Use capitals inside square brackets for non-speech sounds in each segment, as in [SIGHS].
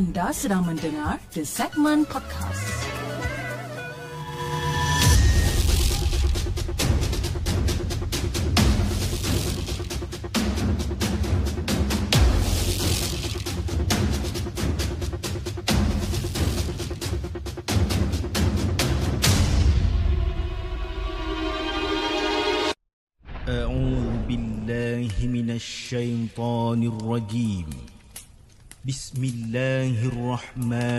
Anda sedang mendengar The Segment Podcast. أعوذ بالله من الشيطان الرجيم بسم الله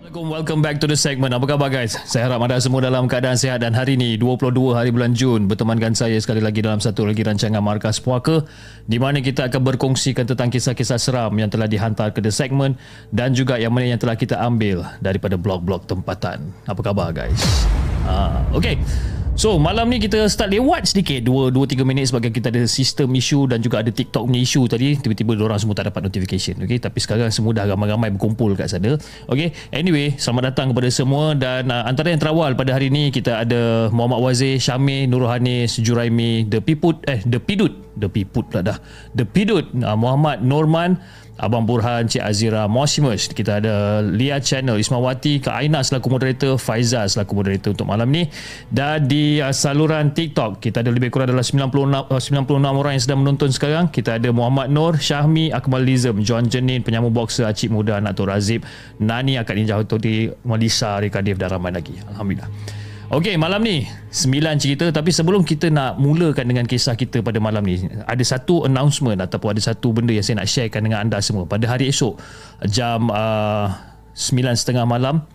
Assalamualaikum, welcome back to the segment. Apa khabar guys? Saya harap anda semua dalam keadaan sihat dan hari ini 22 hari bulan Jun bertemankan saya sekali lagi dalam satu lagi rancangan Markas Puaka di mana kita akan berkongsikan tentang kisah-kisah seram yang telah dihantar ke the segment dan juga yang mana yang telah kita ambil daripada blog-blog tempatan. Apa khabar guys? Ha, okay. So malam ni kita start lewat sedikit 2-3 minit sebab kita ada sistem isu dan juga ada TikTok punya isu tadi tiba-tiba orang semua tak dapat notification okay? tapi sekarang semua dah ramai-ramai berkumpul kat sana okay? anyway selamat datang kepada semua dan uh, antara yang terawal pada hari ni kita ada Muhammad Wazir Syamir Nurul Hanis Juraimi The Piput eh The Pidut The Piput pula dah The Pidut uh, Muhammad Norman Abang Burhan, Cik Azira Mosimus. Kita ada Lia Channel, Ismawati, Kak Aina selaku moderator, Faizal selaku moderator untuk malam ni. Dan di uh, saluran TikTok, kita ada lebih kurang dalam 96, uh, 96 orang yang sedang menonton sekarang. Kita ada Muhammad Nur, Syahmi, Akmal Lizam, John Jenin, penyamu boxer, Acik Muda, Anak Tok Razib, Nani, Akad Ninja Hotodi, Melissa, Rika Dev dan ramai lagi. Alhamdulillah. Okey, malam ni sembilan cerita tapi sebelum kita nak mulakan dengan kisah kita pada malam ni, ada satu announcement ataupun ada satu benda yang saya nak sharekan dengan anda semua. Pada hari esok jam uh, sembilan setengah malam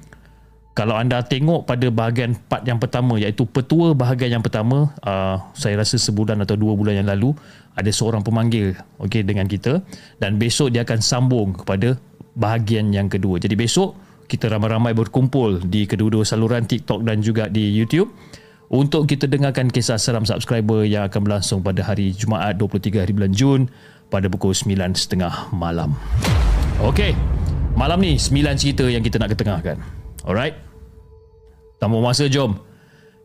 kalau anda tengok pada bahagian part yang pertama iaitu petua bahagian yang pertama uh, saya rasa sebulan atau dua bulan yang lalu ada seorang pemanggil okey dengan kita dan besok dia akan sambung kepada bahagian yang kedua. Jadi besok kita ramai-ramai berkumpul di kedua-dua saluran TikTok dan juga di YouTube untuk kita dengarkan kisah seram subscriber yang akan berlangsung pada hari Jumaat 23 hari bulan Jun pada pukul 9.30 malam. Okey, malam ni 9 cerita yang kita nak ketengahkan. Alright? Tanpa masa, jom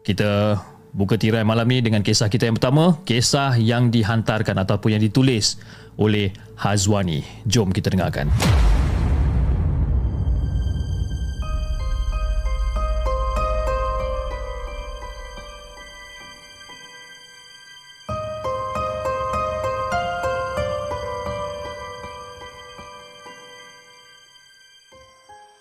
kita buka tirai malam ni dengan kisah kita yang pertama. Kisah yang dihantarkan ataupun yang ditulis oleh Hazwani. Jom kita dengarkan.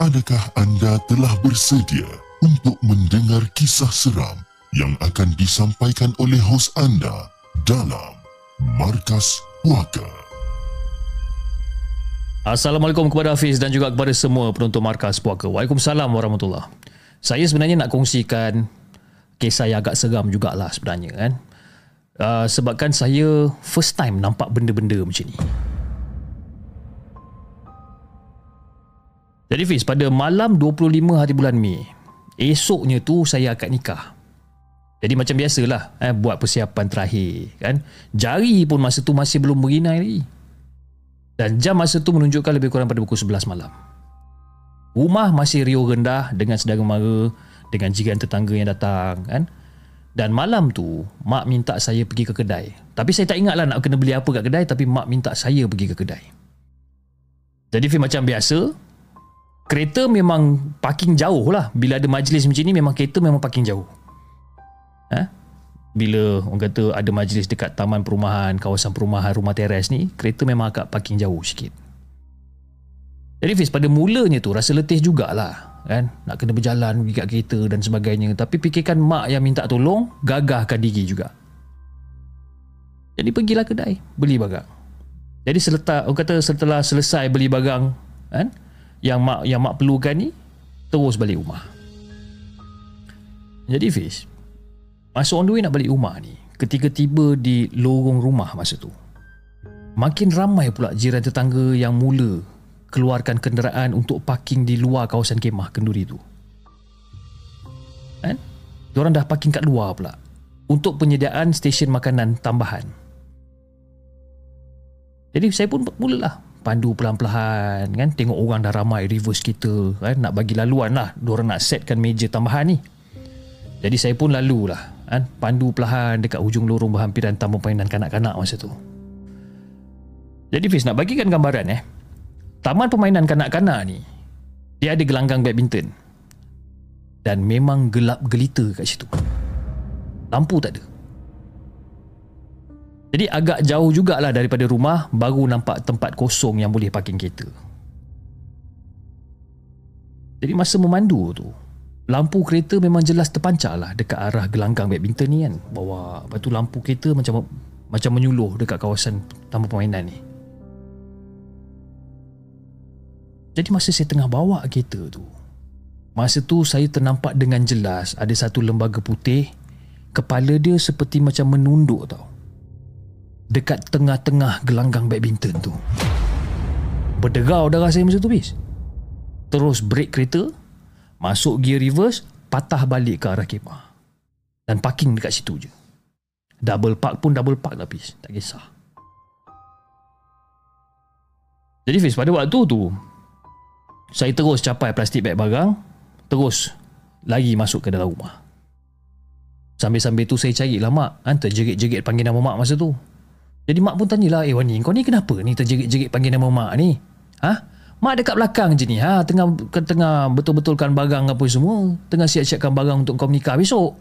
Adakah anda telah bersedia untuk mendengar kisah seram yang akan disampaikan oleh hos anda dalam Markas Puaka? Assalamualaikum kepada Hafiz dan juga kepada semua penonton Markas Puaka. Waalaikumsalam warahmatullahi Saya sebenarnya nak kongsikan kisah yang agak seram jugalah sebenarnya kan. Uh, sebabkan saya first time nampak benda-benda macam ni. Jadi Fiz, pada malam 25 hari bulan Mei, esoknya tu saya akad nikah. Jadi macam biasalah, eh, buat persiapan terakhir. kan. Jari pun masa tu masih belum berinai lagi. Dan jam masa tu menunjukkan lebih kurang pada pukul 11 malam. Rumah masih riuh rendah dengan sedara mara, dengan jiran tetangga yang datang. kan. Dan malam tu, mak minta saya pergi ke kedai. Tapi saya tak ingatlah nak kena beli apa kat kedai, tapi mak minta saya pergi ke kedai. Jadi Fiz macam biasa, kereta memang parking jauh lah. Bila ada majlis macam ni memang kereta memang parking jauh. Ha? Bila orang kata ada majlis dekat taman perumahan, kawasan perumahan, rumah teres ni, kereta memang agak parking jauh sikit. Jadi Fiz, pada mulanya tu rasa letih jugalah. kan nak kena berjalan pergi kat kereta dan sebagainya tapi fikirkan mak yang minta tolong gagahkan diri juga jadi pergilah kedai beli barang jadi seletak orang kata setelah selesai beli barang kan yang mak yang mak perlukan ni terus balik rumah jadi Fiz masa on the way nak balik rumah ni ketika tiba di lorong rumah masa tu makin ramai pula jiran tetangga yang mula keluarkan kenderaan untuk parking di luar kawasan kemah kenduri tu. Kan? Diorang dah parking kat luar pula untuk penyediaan stesen makanan tambahan. Jadi saya pun mulalah pandu pelan-pelan kan? Tengok orang dah ramai reverse kita kan? Nak bagi laluan lah. Diorang nak setkan meja tambahan ni. Jadi saya pun lalu lah kan? Pandu perlahan dekat hujung lorong berhampiran tamu permainan kanak-kanak masa tu. Jadi Fiz nak bagikan gambaran eh? Taman permainan kanak-kanak ni dia ada gelanggang badminton. Dan memang gelap gelita kat situ. Lampu tak ada jadi agak jauh jugalah daripada rumah baru nampak tempat kosong yang boleh parking kereta. Jadi masa memandu tu lampu kereta memang jelas terpancar lah dekat arah gelanggang badminton ni kan. Bawa lepas tu lampu kereta macam macam menyuluh dekat kawasan taman permainan ni. Jadi masa saya tengah bawa kereta tu Masa tu saya ternampak dengan jelas Ada satu lembaga putih Kepala dia seperti macam menunduk tau Dekat tengah-tengah gelanggang badminton tu. Berderau darah saya masa tu bis. Terus break kereta Masuk gear reverse Patah balik ke arah kemah. Dan parking dekat situ je. Double park pun double park lah bis. Tak kisah. Jadi Fiz pada waktu tu saya terus capai plastik beg barang Terus Lagi masuk ke dalam rumah. Sambil-sambil tu saya cari lah mak. Kan, Terjerit-jerit panggil nama mak masa tu Jadi mak pun tanyalah Eh Wani kau ni kenapa ni terjerit-jerit panggil nama mak ni Ha? Mak dekat belakang je ni ha? Tengah tengah betul-betulkan barang apa semua Tengah siap-siapkan barang untuk kau menikah besok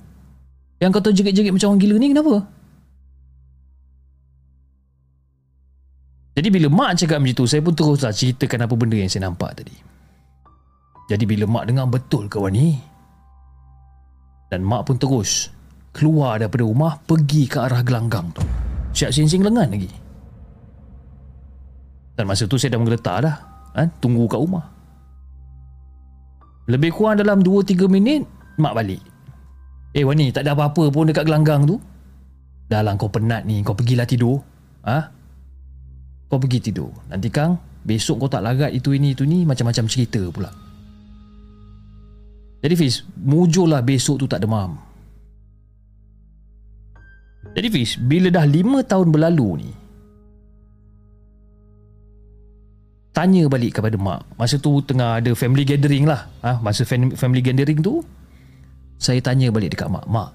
Yang kau terjerit-jerit macam orang gila ni kenapa? Jadi bila mak cakap macam tu Saya pun teruslah ceritakan apa benda yang saya nampak tadi jadi bila mak dengar betul kawan ni Dan mak pun terus Keluar daripada rumah Pergi ke arah gelanggang tu Siap singsing lengan lagi. Dan masa tu saya dah menggeletar dah ha? Tunggu kat rumah. Lebih kurang dalam 2-3 minit Mak balik. Eh Wani tak ada apa-apa pun dekat gelanggang tu. Dah lah kau penat ni. Kau pergilah tidur. Ha? Kau pergi tidur. Nanti Kang Besok kau tak larat itu ini itu ni Macam-macam cerita pula. Jadi Fiz, mujurlah besok tu tak demam. Jadi Fiz, bila dah 5 tahun berlalu ni, tanya balik kepada mak. Masa tu tengah ada family gathering lah. Ha? Masa family gathering tu, saya tanya balik dekat mak. Mak,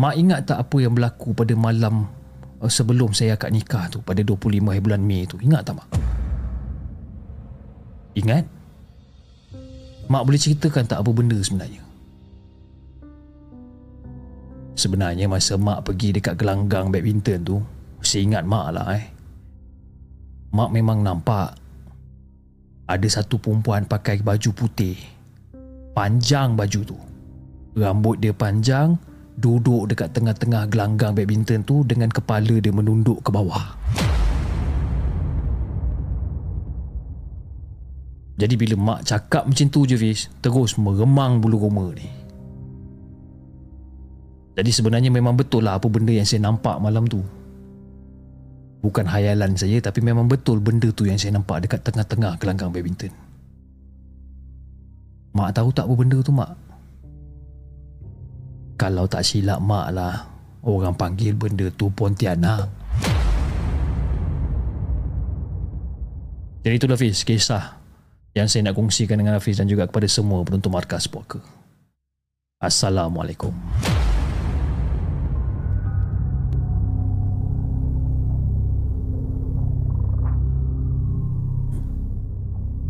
mak ingat tak apa yang berlaku pada malam uh, sebelum saya akad nikah tu pada 25 bulan Mei tu? Ingat tak mak? Ingat? Mak boleh ceritakan tak apa benda sebenarnya? Sebenarnya masa mak pergi dekat gelanggang badminton tu Saya ingat mak lah eh. Mak memang nampak Ada satu perempuan pakai baju putih Panjang baju tu. Rambut dia panjang Duduk dekat tengah-tengah gelanggang badminton tu Dengan kepala dia menunduk ke bawah. Jadi bila mak cakap macam tu je Fiz Terus meremang bulu roma ni Jadi sebenarnya memang betul lah Apa benda yang saya nampak malam tu Bukan hayalan saya Tapi memang betul benda tu yang saya nampak Dekat tengah-tengah gelanggang badminton Mak tahu tak apa benda tu mak? Kalau tak silap mak lah Orang panggil benda tu Pontianak Jadi itulah Fiz Kisah yang saya nak kongsikan dengan Hafiz dan juga kepada semua penonton markas puaka. Assalamualaikum.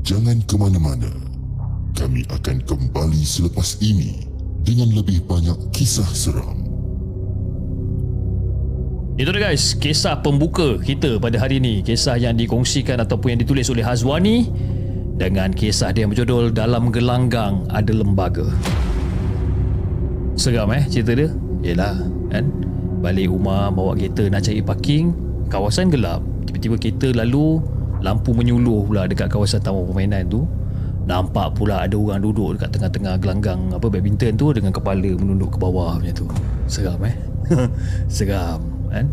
Jangan ke mana-mana. Kami akan kembali selepas ini dengan lebih banyak kisah seram. Itu dia guys, kisah pembuka kita pada hari ini. Kisah yang dikongsikan ataupun yang ditulis oleh Hazwani dengan kisah dia yang berjudul Dalam Gelanggang Ada Lembaga. Seram eh cerita dia? Yelah kan Balik rumah bawa kereta nak cari parking Kawasan gelap Tiba-tiba kereta lalu Lampu menyuluh pula dekat kawasan taman permainan tu Nampak pula ada orang duduk dekat tengah-tengah gelanggang apa badminton tu dengan kepala menunduk ke bawah macam tu. Seram eh. [LAUGHS] Seram kan.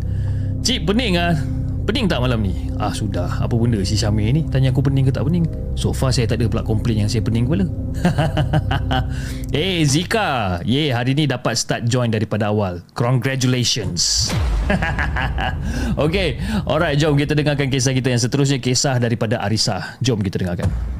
Cik pening ah. Pening tak malam ni? Ah sudah. Apa benda si Syamir ni? Tanya aku pening ke tak pening? So far saya tak ada pula komplain yang saya pening kepala. [LAUGHS] eh hey, Zika. Ye yeah, hari ni dapat start join daripada awal. Congratulations. [LAUGHS] okay. Alright jom kita dengarkan kisah kita yang seterusnya. Kisah daripada Arisa. Jom kita dengarkan.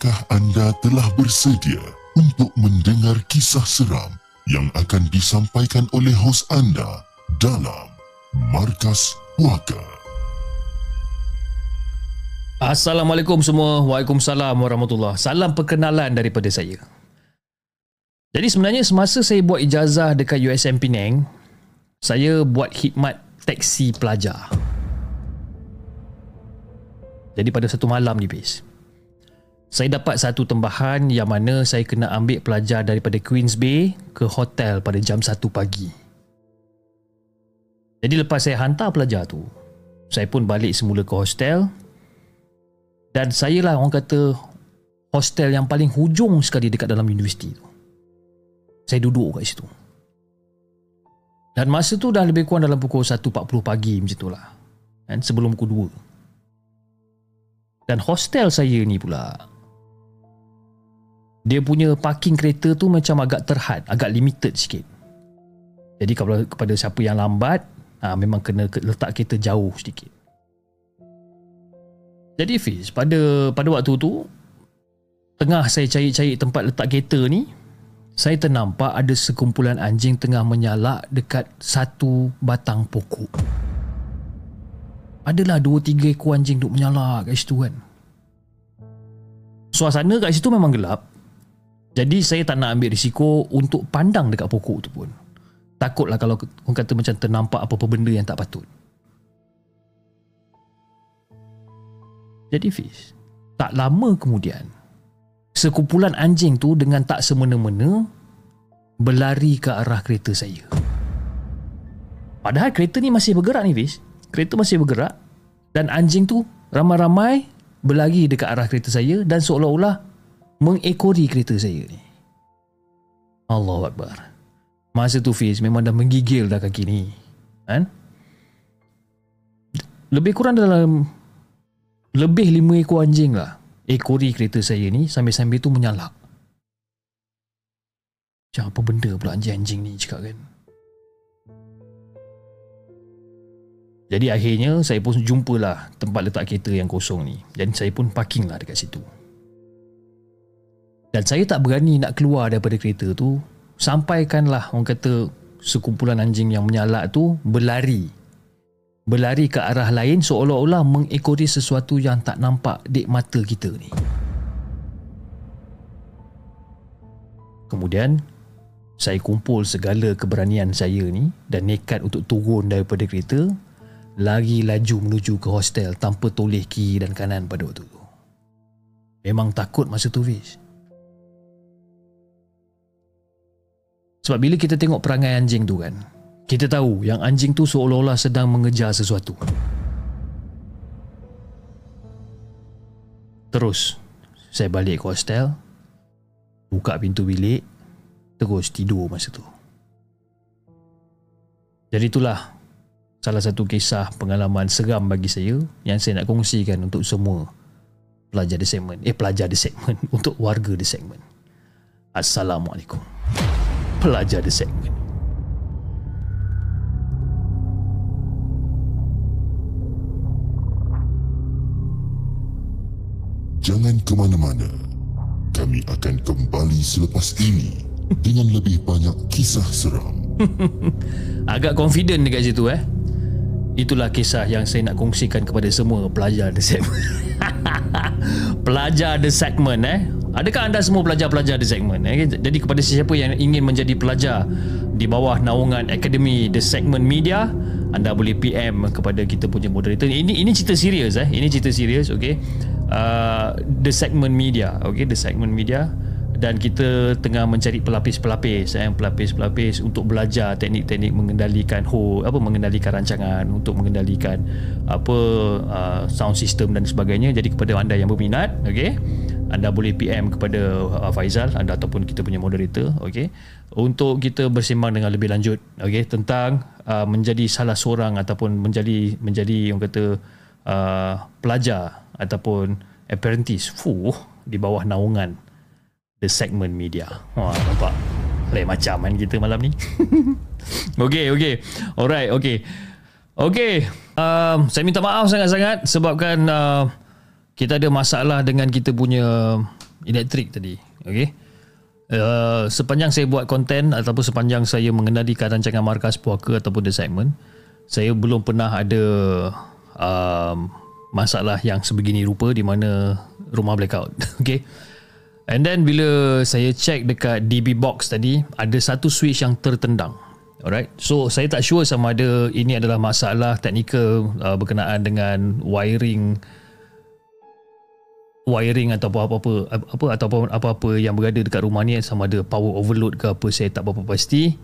Adakah anda telah bersedia untuk mendengar kisah seram yang akan disampaikan oleh hos anda dalam Markas Puaka? Assalamualaikum semua. Waalaikumsalam warahmatullahi Salam perkenalan daripada saya. Jadi sebenarnya semasa saya buat ijazah dekat USM Penang, saya buat khidmat teksi pelajar. Jadi pada satu malam ni, base saya dapat satu tembahan yang mana saya kena ambil pelajar daripada Queens Bay ke hotel pada jam 1 pagi. Jadi lepas saya hantar pelajar tu, saya pun balik semula ke hostel dan saya lah orang kata hostel yang paling hujung sekali dekat dalam universiti tu. Saya duduk kat situ. Dan masa tu dah lebih kurang dalam pukul 1.40 pagi macam tu lah. Kan? Sebelum pukul 2. Dan hostel saya ni pula dia punya parking kereta tu macam agak terhad, agak limited sikit. Jadi kalau kepada siapa yang lambat, ha, memang kena letak kereta jauh sedikit. Jadi Fiz, pada pada waktu tu tengah saya cari-cari tempat letak kereta ni, saya ternampak ada sekumpulan anjing tengah menyalak dekat satu batang pokok. Adalah dua tiga ekor anjing duk menyalak kat situ kan. Suasana kat situ memang gelap jadi saya tak nak ambil risiko untuk pandang dekat pokok tu pun. Takutlah kalau orang kata macam ternampak apa-apa benda yang tak patut. Jadi Fiz, tak lama kemudian, sekumpulan anjing tu dengan tak semena-mena berlari ke arah kereta saya. Padahal kereta ni masih bergerak ni Fiz. Kereta masih bergerak dan anjing tu ramai-ramai berlari dekat arah kereta saya dan seolah-olah mengekori kereta saya ni. Allahu Akbar. Masa tu Fiz memang dah menggigil dah kaki ni. Kan? Lebih kurang dalam lebih lima ekor anjing lah ekori kereta saya ni sambil-sambil tu menyalak. Macam apa benda pula anjing-anjing ni cakap kan? Jadi akhirnya saya pun jumpalah tempat letak kereta yang kosong ni. Dan saya pun parking lah dekat situ. Dan saya tak berani nak keluar daripada kereta tu. Sampaikanlah orang kata Sekumpulan anjing yang menyalak tu Berlari. Berlari ke arah lain Seolah-olah mengekori sesuatu yang tak nampak Dek mata kita ni. Kemudian Saya kumpul segala keberanian saya ni Dan nekat untuk turun daripada kereta Lari laju menuju ke hostel Tanpa toleh kiri dan kanan pada waktu tu. Memang takut masa tu Fish Sebab bila kita tengok perangai anjing tu kan, kita tahu yang anjing tu seolah-olah sedang mengejar sesuatu. Terus, saya balik ke hostel, buka pintu bilik, terus tidur masa tu. Jadi itulah salah satu kisah pengalaman seram bagi saya yang saya nak kongsikan untuk semua pelajar di segmen. Eh, pelajar di segmen. [LAUGHS] Untuk warga di segmen. Assalamualaikum pelajar di segmen. Jangan ke mana-mana. Kami akan kembali selepas ini dengan lebih banyak kisah seram. [LAUGHS] Agak confident dekat situ eh. itulah kisah yang saya nak kongsikan kepada semua pelajar The Segment. [LAUGHS] pelajar The Segment eh. Adakah anda semua pelajar-pelajar The Segment eh? Jadi kepada sesiapa yang ingin menjadi pelajar di bawah naungan Akademi The Segment Media, anda boleh PM kepada kita punya moderator. Ini ini cerita serius eh. Ini cerita serius, okey. Uh, the Segment Media, okey, The Segment Media dan kita tengah mencari pelapis-pelapis eh pelapis-pelapis untuk belajar teknik-teknik mengendalikan ho apa mengendalikan rancangan untuk mengendalikan apa uh, sound system dan sebagainya jadi kepada anda yang berminat okey anda boleh PM kepada uh, Faizal anda ataupun kita punya moderator okey untuk kita bersembang dengan lebih lanjut okey tentang uh, menjadi salah seorang ataupun menjadi menjadi yang kata uh, pelajar ataupun apprentice fuh di bawah naungan The Segment Media. Wah, nampak? Lain macam kan kita malam ni. [LAUGHS] okay, okay. Alright, okay. Okay. Um, saya minta maaf sangat-sangat sebabkan uh, kita ada masalah dengan kita punya elektrik tadi. Okay. Uh, sepanjang saya buat konten ataupun sepanjang saya mengenali rancangan markas puaka ataupun The Segment, saya belum pernah ada um, masalah yang sebegini rupa di mana rumah blackout. [LAUGHS] okay. And then bila saya check dekat DB box tadi ada satu switch yang tertendang. Alright. So saya tak sure sama ada ini adalah masalah teknikal uh, berkenaan dengan wiring wiring atau apa-apa apa ataupun apa-apa yang berada dekat rumah ni sama ada power overload ke apa saya tak berapa pasti.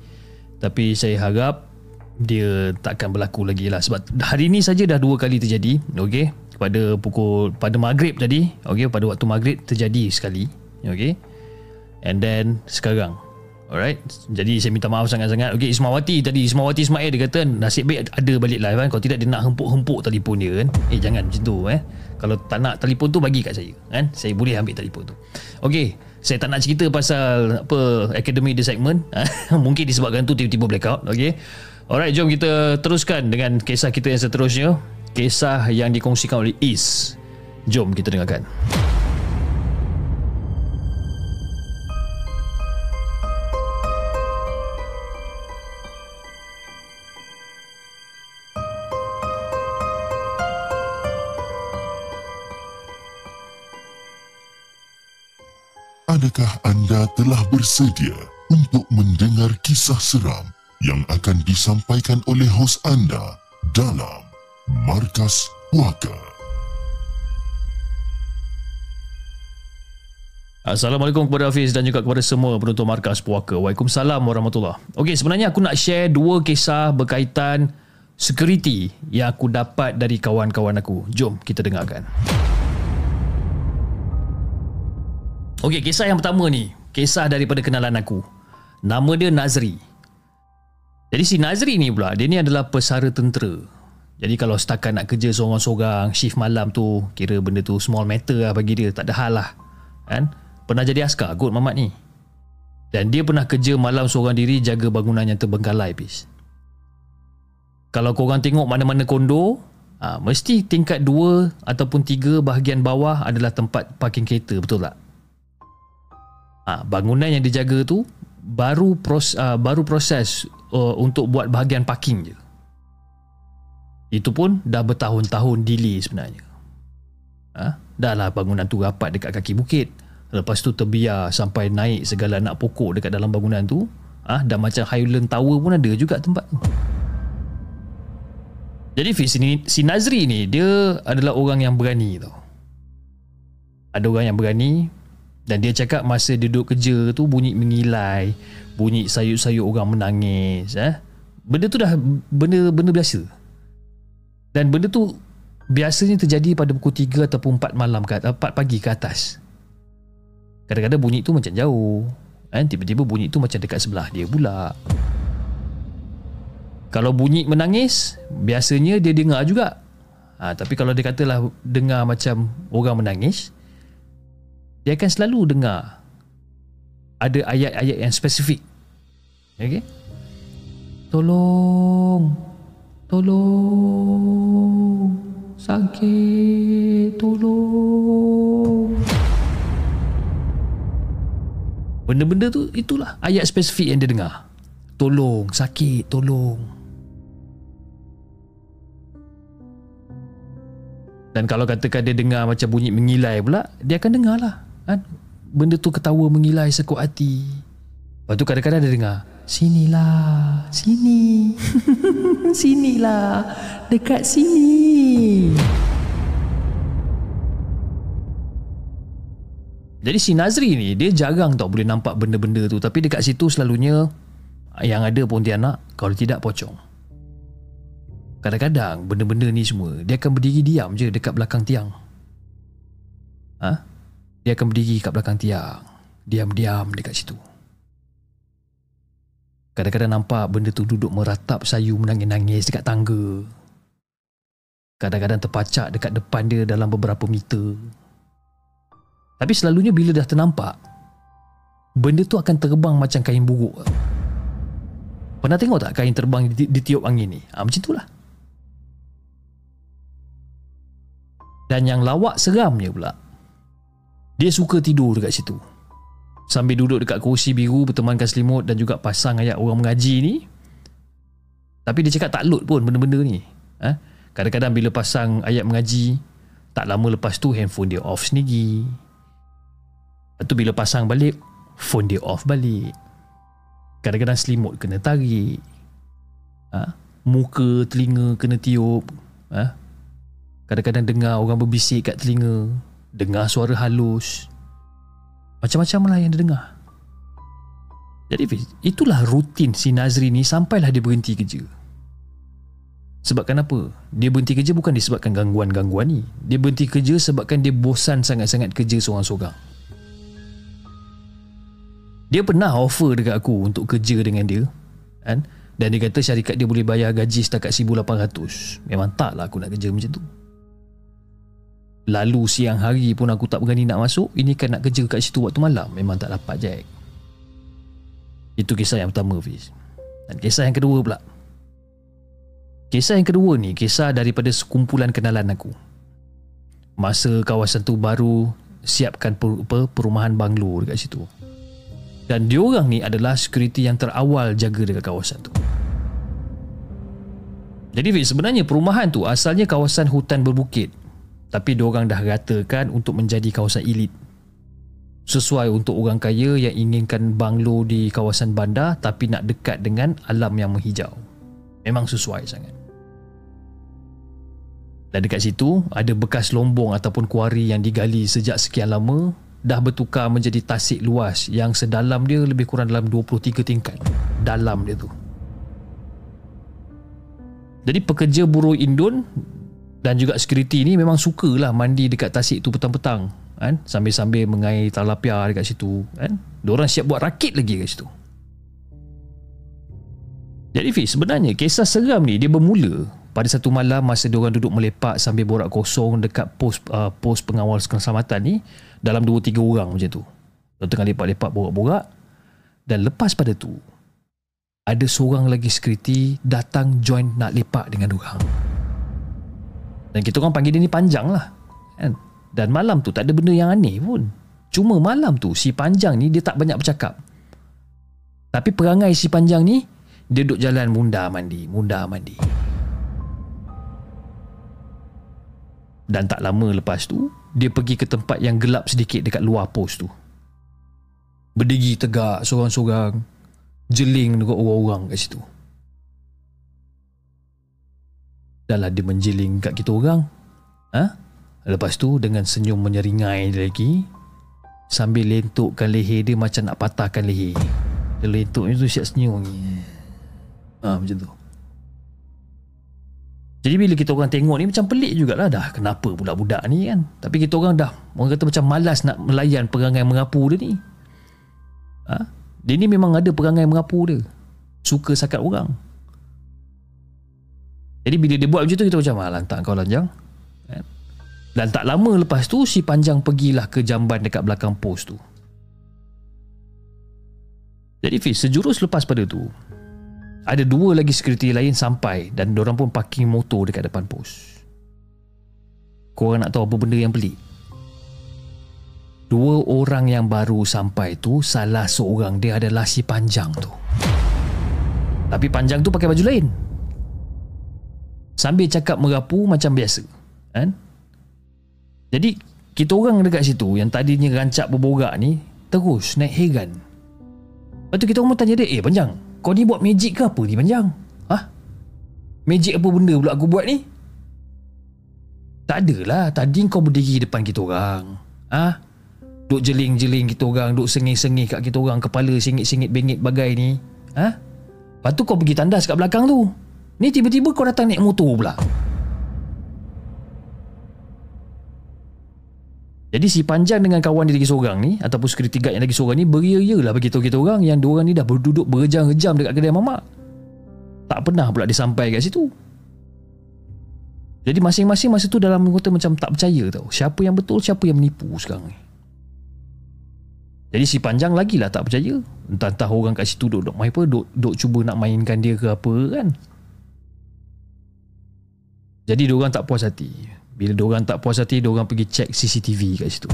Tapi saya harap dia takkan berlaku lagi lah. Sebab hari ni saja dah dua kali terjadi okey? Pada pukul pada maghrib tadi okey? Pada waktu maghrib terjadi sekali Okay And then Sekarang Alright. Jadi saya minta maaf sangat-sangat. Okay Ismawati tadi. Ismawati Ismail dia kata Nasib baik ada balik live kan? Kalau tidak dia nak hempuk-hempuk telefon dia kan? Eh jangan macam tu eh. Kalau tak nak telefon tu bagi kat saya kan? Saya boleh ambil telefon tu. Okay saya tak nak cerita pasal apa Academy the segment [LAUGHS] Mungkin disebabkan tu tiba-tiba blackout Okay Alright jom kita teruskan dengan kisah kita yang seterusnya. Kisah yang dikongsikan oleh Is. Jom kita dengarkan Adakah anda telah bersedia untuk mendengar kisah seram yang akan disampaikan oleh hos anda dalam Markas Puaka? Assalamualaikum kepada Hafiz dan juga kepada semua penonton Markas Puaka. Waalaikumsalam warahmatullahi Okey, sebenarnya aku nak share dua kisah berkaitan security yang aku dapat dari kawan-kawan aku. Jom kita dengarkan. Okey, kisah yang pertama ni, kisah daripada kenalan aku. Nama dia Nazri. Jadi si Nazri ni pula, dia ni adalah pesara tentera. Jadi kalau setakat nak kerja seorang-seorang, shift malam tu, kira benda tu small matter lah bagi dia, tak ada hal lah. Kan? Pernah jadi askar kot mamat ni. Dan dia pernah kerja malam seorang diri jaga bangunan yang terbengkalai pis. Kalau korang tengok mana-mana kondo, ha, mesti tingkat 2 ataupun 3 bahagian bawah adalah tempat parking kereta, betul tak? Ha, bangunan yang dijaga tu baru pros, uh, baru proses uh, untuk buat bahagian parking je. Itu pun dah bertahun-tahun delay sebenarnya. Ha? dah lah bangunan tu rapat dekat kaki bukit. Lepas tu terbiar sampai naik segala anak pokok dekat dalam bangunan tu. Ah dan macam Highland Tower pun ada juga tempat tu. Jadi Fiz ni, si Nazri ni dia adalah orang yang berani tau. Ada orang yang berani dan dia cakap masa dia duduk kerja tu bunyi mengilai, bunyi sayup-sayup orang menangis, eh. Benda tu dah benda benda biasa. Dan benda tu biasanya terjadi pada pukul 3 ataupun 4 malam ke 4 pagi ke atas. Kadang-kadang bunyi tu macam jauh. Eh, tiba-tiba bunyi tu macam dekat sebelah dia pula. Kalau bunyi menangis, biasanya dia dengar juga. Ha, tapi kalau dia katalah dengar macam orang menangis, dia akan selalu dengar ada ayat-ayat yang spesifik. Okey. Tolong. Tolong. Sakit. Tolong. Benda-benda tu itulah ayat spesifik yang dia dengar. Tolong, sakit, tolong. Dan kalau katakan dia dengar macam bunyi mengilai pula, dia akan dengar lah. Kan? Benda tu ketawa mengilai sekuat hati. Lepas tu kadang-kadang dia dengar, Sinilah, sini. [LAUGHS] Sinilah, dekat sini. Jadi si Nazri ni dia jarang tau boleh nampak benda-benda tu tapi dekat situ selalunya yang ada Pontianak kalau tidak pocong. Kadang-kadang benda-benda ni semua dia akan berdiri diam je dekat belakang tiang. Ha? Dia akan berdiri kat belakang tiang. Diam-diam dekat situ. Kadang-kadang nampak benda tu duduk meratap sayu menangis-nangis dekat tangga. Kadang-kadang terpacak dekat depan dia dalam beberapa meter. Tapi selalunya bila dah ternampak, benda tu akan terbang macam kain buruk. Pernah tengok tak kain terbang di, di tiup angin ni? Ha, macam itulah. Dan yang lawak seramnya pula Dia suka tidur dekat situ. Sambil duduk dekat kursi biru Bertemankan selimut dan juga pasang ayat orang mengaji ni. Tapi dia cakap tak load pun benda-benda ni. Ha? Kadang-kadang bila pasang ayat mengaji Tak lama lepas tu handphone dia off sendiri. Lepas tu bila pasang balik Phone dia off balik. Kadang-kadang selimut kena tarik. Ha? Muka, telinga kena tiup. Ha? Kadang-kadang dengar orang berbisik kat telinga Dengar suara halus. Macam-macam lah yang dia dengar. Jadi itulah rutin si Nazri ni Sampailah dia berhenti kerja. Sebabkan apa? Dia berhenti kerja bukan disebabkan gangguan-gangguan ni. Dia berhenti kerja sebabkan dia bosan sangat-sangat kerja seorang-seorang. Dia pernah offer dekat aku untuk kerja dengan dia kan? Dan dia kata syarikat dia boleh bayar gaji setakat 1800 Memang tak lah aku nak kerja macam tu Lalu siang hari pun aku tak berani nak masuk. Ini kan nak kerja kat situ waktu malam. Memang tak dapat Jack. Itu kisah yang pertama Fiz. Dan kisah yang kedua pula. Kisah yang kedua ni Kisah daripada sekumpulan kenalan aku. Masa kawasan tu baru Siapkan per, per, perumahan banglo dekat situ. Dan diorang ni adalah security yang terawal jaga dekat kawasan tu. Jadi Fiz, sebenarnya perumahan tu asalnya kawasan hutan berbukit tapi diorang dah ratakan untuk menjadi kawasan elit. Sesuai untuk orang kaya yang inginkan banglo di kawasan bandar tapi nak dekat dengan alam yang menghijau. Memang sesuai sangat. Dan dekat situ ada bekas lombong ataupun kuari yang digali sejak sekian lama dah bertukar menjadi tasik luas yang sedalam dia lebih kurang dalam 23 tingkat. Dalam dia tu. Jadi pekerja buruh Indon dan juga security ni memang sukalah mandi dekat tasik tu petang-petang kan? Sambil-sambil mengair talapia dekat situ kan? Diorang siap buat rakit lagi kat situ. Jadi Fiz sebenarnya kisah seram ni dia bermula pada satu malam masa diorang duduk melepak sambil borak kosong dekat pos uh, pos pengawal keselamatan ni dalam 2-3 orang macam tu. Diorang tengah lepak-lepak borak-borak. Dan lepas pada tu ada seorang lagi security datang join nak lepak dengan diorang dan kita orang panggil dia ni panjang lah kan? Dan malam tu tak ada benda yang aneh pun. Cuma malam tu si panjang ni dia tak banyak bercakap. Tapi perangai si panjang ni Dia duduk jalan munda mandi Munda mandi Dan tak lama lepas tu Dia pergi ke tempat yang gelap sedikit dekat luar pos tu. Berdiri tegak seorang-seorang Jeling dengan orang-orang kat situ Dah lah dia menjeling kat kita orang. Ha? Lepas tu dengan senyum menyeringai dia lagi Sambil lentukkan leher dia macam nak patahkan leher Dia lentuk tu siap senyum ha, Macam tu. Jadi bila kita orang tengok ni macam pelik jugalah dah. Kenapa pula budak ni kan? Tapi kita orang dah Orang kata macam malas nak melayan perangai mengapu dia ni. Ha? Dia ni memang ada perangai mengapu dia. Suka sakat orang jadi bila dia buat macam tu kita macam ah lantak kau lanjang. Kan? Dan tak lama lepas tu si Panjang pergilah ke jamban dekat belakang pos tu. Jadi Fiz, sejurus lepas pada tu ada dua lagi security lain sampai dan orang pun parking motor dekat depan pos. Korang nak tahu apa benda yang pelik? Dua orang yang baru sampai tu salah seorang dia adalah si Panjang tu. Tapi Panjang tu pakai baju lain sambil cakap merapu macam biasa kan Jadi kita orang dekat situ yang tadinya rancak berborak ni terus naik heran. Lepas tu kita orang tanya dia, "Eh Panjang, kau ni buat magic ke apa ni Panjang?" "Hah? Magic apa benda pula aku buat ni?" Tak adalah, tadi kau berdiri depan kita orang. Ah, Duk jeling-jeling kita orang, duk sengih-sengih kat kita orang, kepala singit-singit bengit bagai ni. Ha? Lepas tu kau pergi tandas kat belakang tu. Ni tiba-tiba kau datang naik motor pula. Jadi si Panjang dengan kawan dia lagi seorang ni ataupun security guard yang lagi seorang ni beria-ia lah bagi tahu kita orang yang dua orang ni dah berduduk berjam-jam dekat kedai mamak. Tak pernah pula disampai kat situ. Jadi masing-masing masa tu dalam kota macam tak percaya tau. Siapa yang betul, siapa yang menipu sekarang ni. Jadi si Panjang lagi lah tak percaya. Entah-entah orang kat situ duk, duk main apa, duk, duk cuba nak mainkan dia ke apa kan. Jadi diorang tak puas hati. Bila diorang tak puas hati, diorang pergi check CCTV kat situ.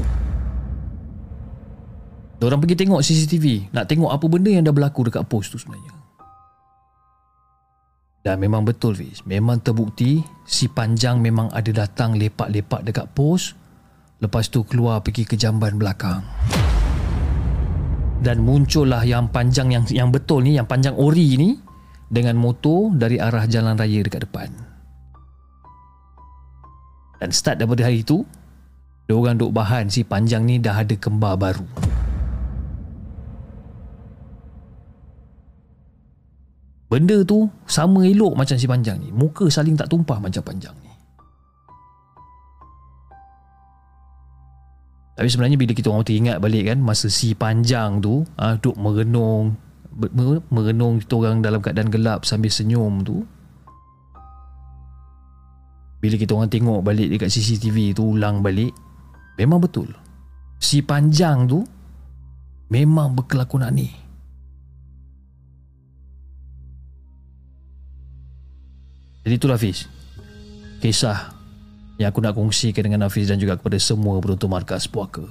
Diorang pergi tengok CCTV. Nak tengok apa benda yang dah berlaku dekat pos tu sebenarnya. Dan memang betul Fiz. Memang terbukti si Panjang memang ada datang lepak-lepak dekat pos. Lepas tu keluar pergi ke jamban belakang dan muncullah yang panjang yang yang betul ni yang panjang ori ni dengan motor dari arah jalan raya dekat depan dan start daripada hari itu dia orang duk bahan si panjang ni dah ada kembar baru. Benda tu sama elok macam si panjang ni. Muka saling tak tumpah macam panjang ni. Tapi sebenarnya bila kita orang teringat balik kan masa si panjang tu ah duk merenung merenung kita orang dalam keadaan gelap sambil senyum tu bila kita orang tengok balik dekat CCTV tu ulang balik memang betul si panjang tu memang berkelakuan ni jadi itulah Fiz kisah yang aku nak kongsikan dengan Hafiz dan juga kepada semua penonton markas puaka.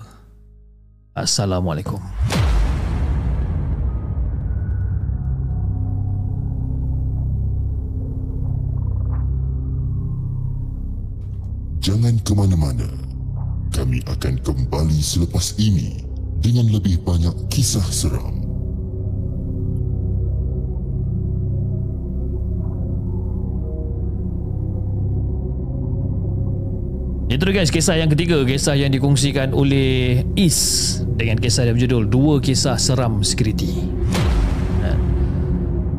Assalamualaikum. Ke mana-mana. Kami akan kembali selepas ini dengan lebih banyak kisah seram. Itu guys kisah yang ketiga Kisah yang dikongsikan oleh Is Dengan kisah yang berjudul Dua kisah seram security ha.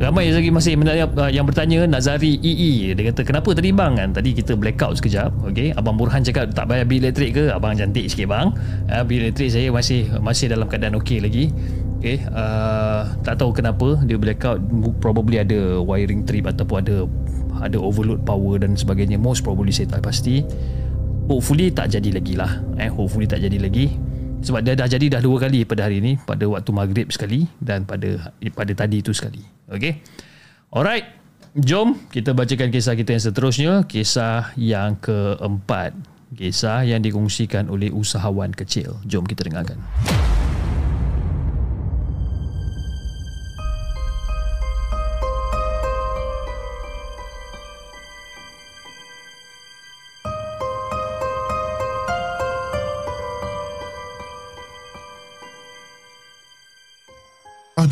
Ramai lagi masih uh, yang bertanya Nazari EE Dia kata kenapa tadi bang? Kan Tadi kita blackout sekejap okay? Abang Burhan cakap tak bayar bil elektrik ke? Abang cantik sikit bang. Uh, Bil elektrik saya masih masih dalam keadaan okey lagi. Okay, uh, tak tahu kenapa dia blackout. Probably ada wiring trip ataupun ada ada overload power dan sebagainya. Most probably saya tak pasti. Hopefully tak jadi lagi lah. Eh hopefully tak jadi lagi sebab dia dah jadi dah dua kali pada hari ni pada waktu maghrib sekali dan pada pada tadi itu sekali. Okey alright. Jom kita bacakan kisah kita yang seterusnya. Kisah yang keempat. Kisah yang dikongsikan oleh usahawan kecil. Jom kita dengarkan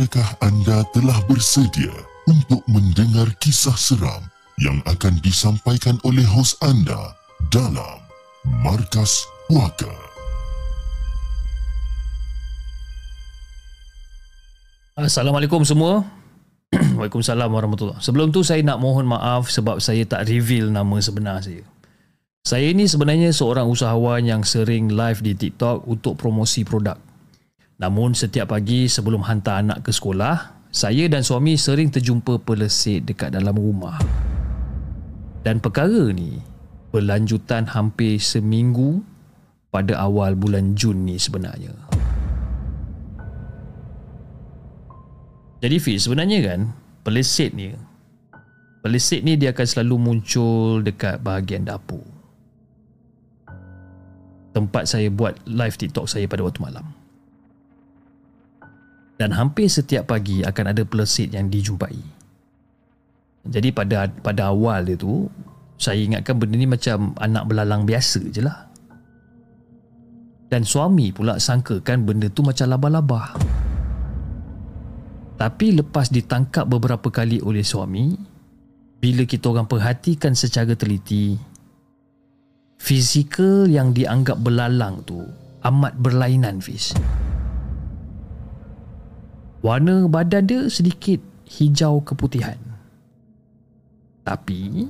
Adakah anda telah bersedia untuk mendengar kisah seram yang akan disampaikan oleh hos anda dalam Markas Puaka? Assalamualaikum semua. [CLEARS THROAT] Waalaikumsalam warahmatullahi Sebelum tu saya nak mohon maaf sebab saya tak reveal nama sebenar saya. Saya ini sebenarnya seorang usahawan yang sering live di TikTok untuk promosi produk. Namun setiap pagi sebelum hantar anak ke sekolah, saya dan suami sering terjumpa pelesit dekat dalam rumah. Dan perkara ni berlanjutan hampir seminggu pada awal bulan Jun ni sebenarnya. Jadi Fiz, sebenarnya kan pelesit ni pelesit ni dia akan selalu muncul dekat bahagian dapur. Tempat saya buat live TikTok saya pada waktu malam dan hampir setiap pagi akan ada pelesit yang dijumpai. Jadi pada pada awal dia tu saya ingatkan benda ni macam anak belalang biasa je lah. Dan suami pula sangkakan benda tu macam labah-labah. Tapi lepas ditangkap beberapa kali oleh suami, bila kita orang perhatikan secara teliti, fizikal yang dianggap belalang tu amat berlainan Fiz. Warna badan dia sedikit hijau keputihan. Tapi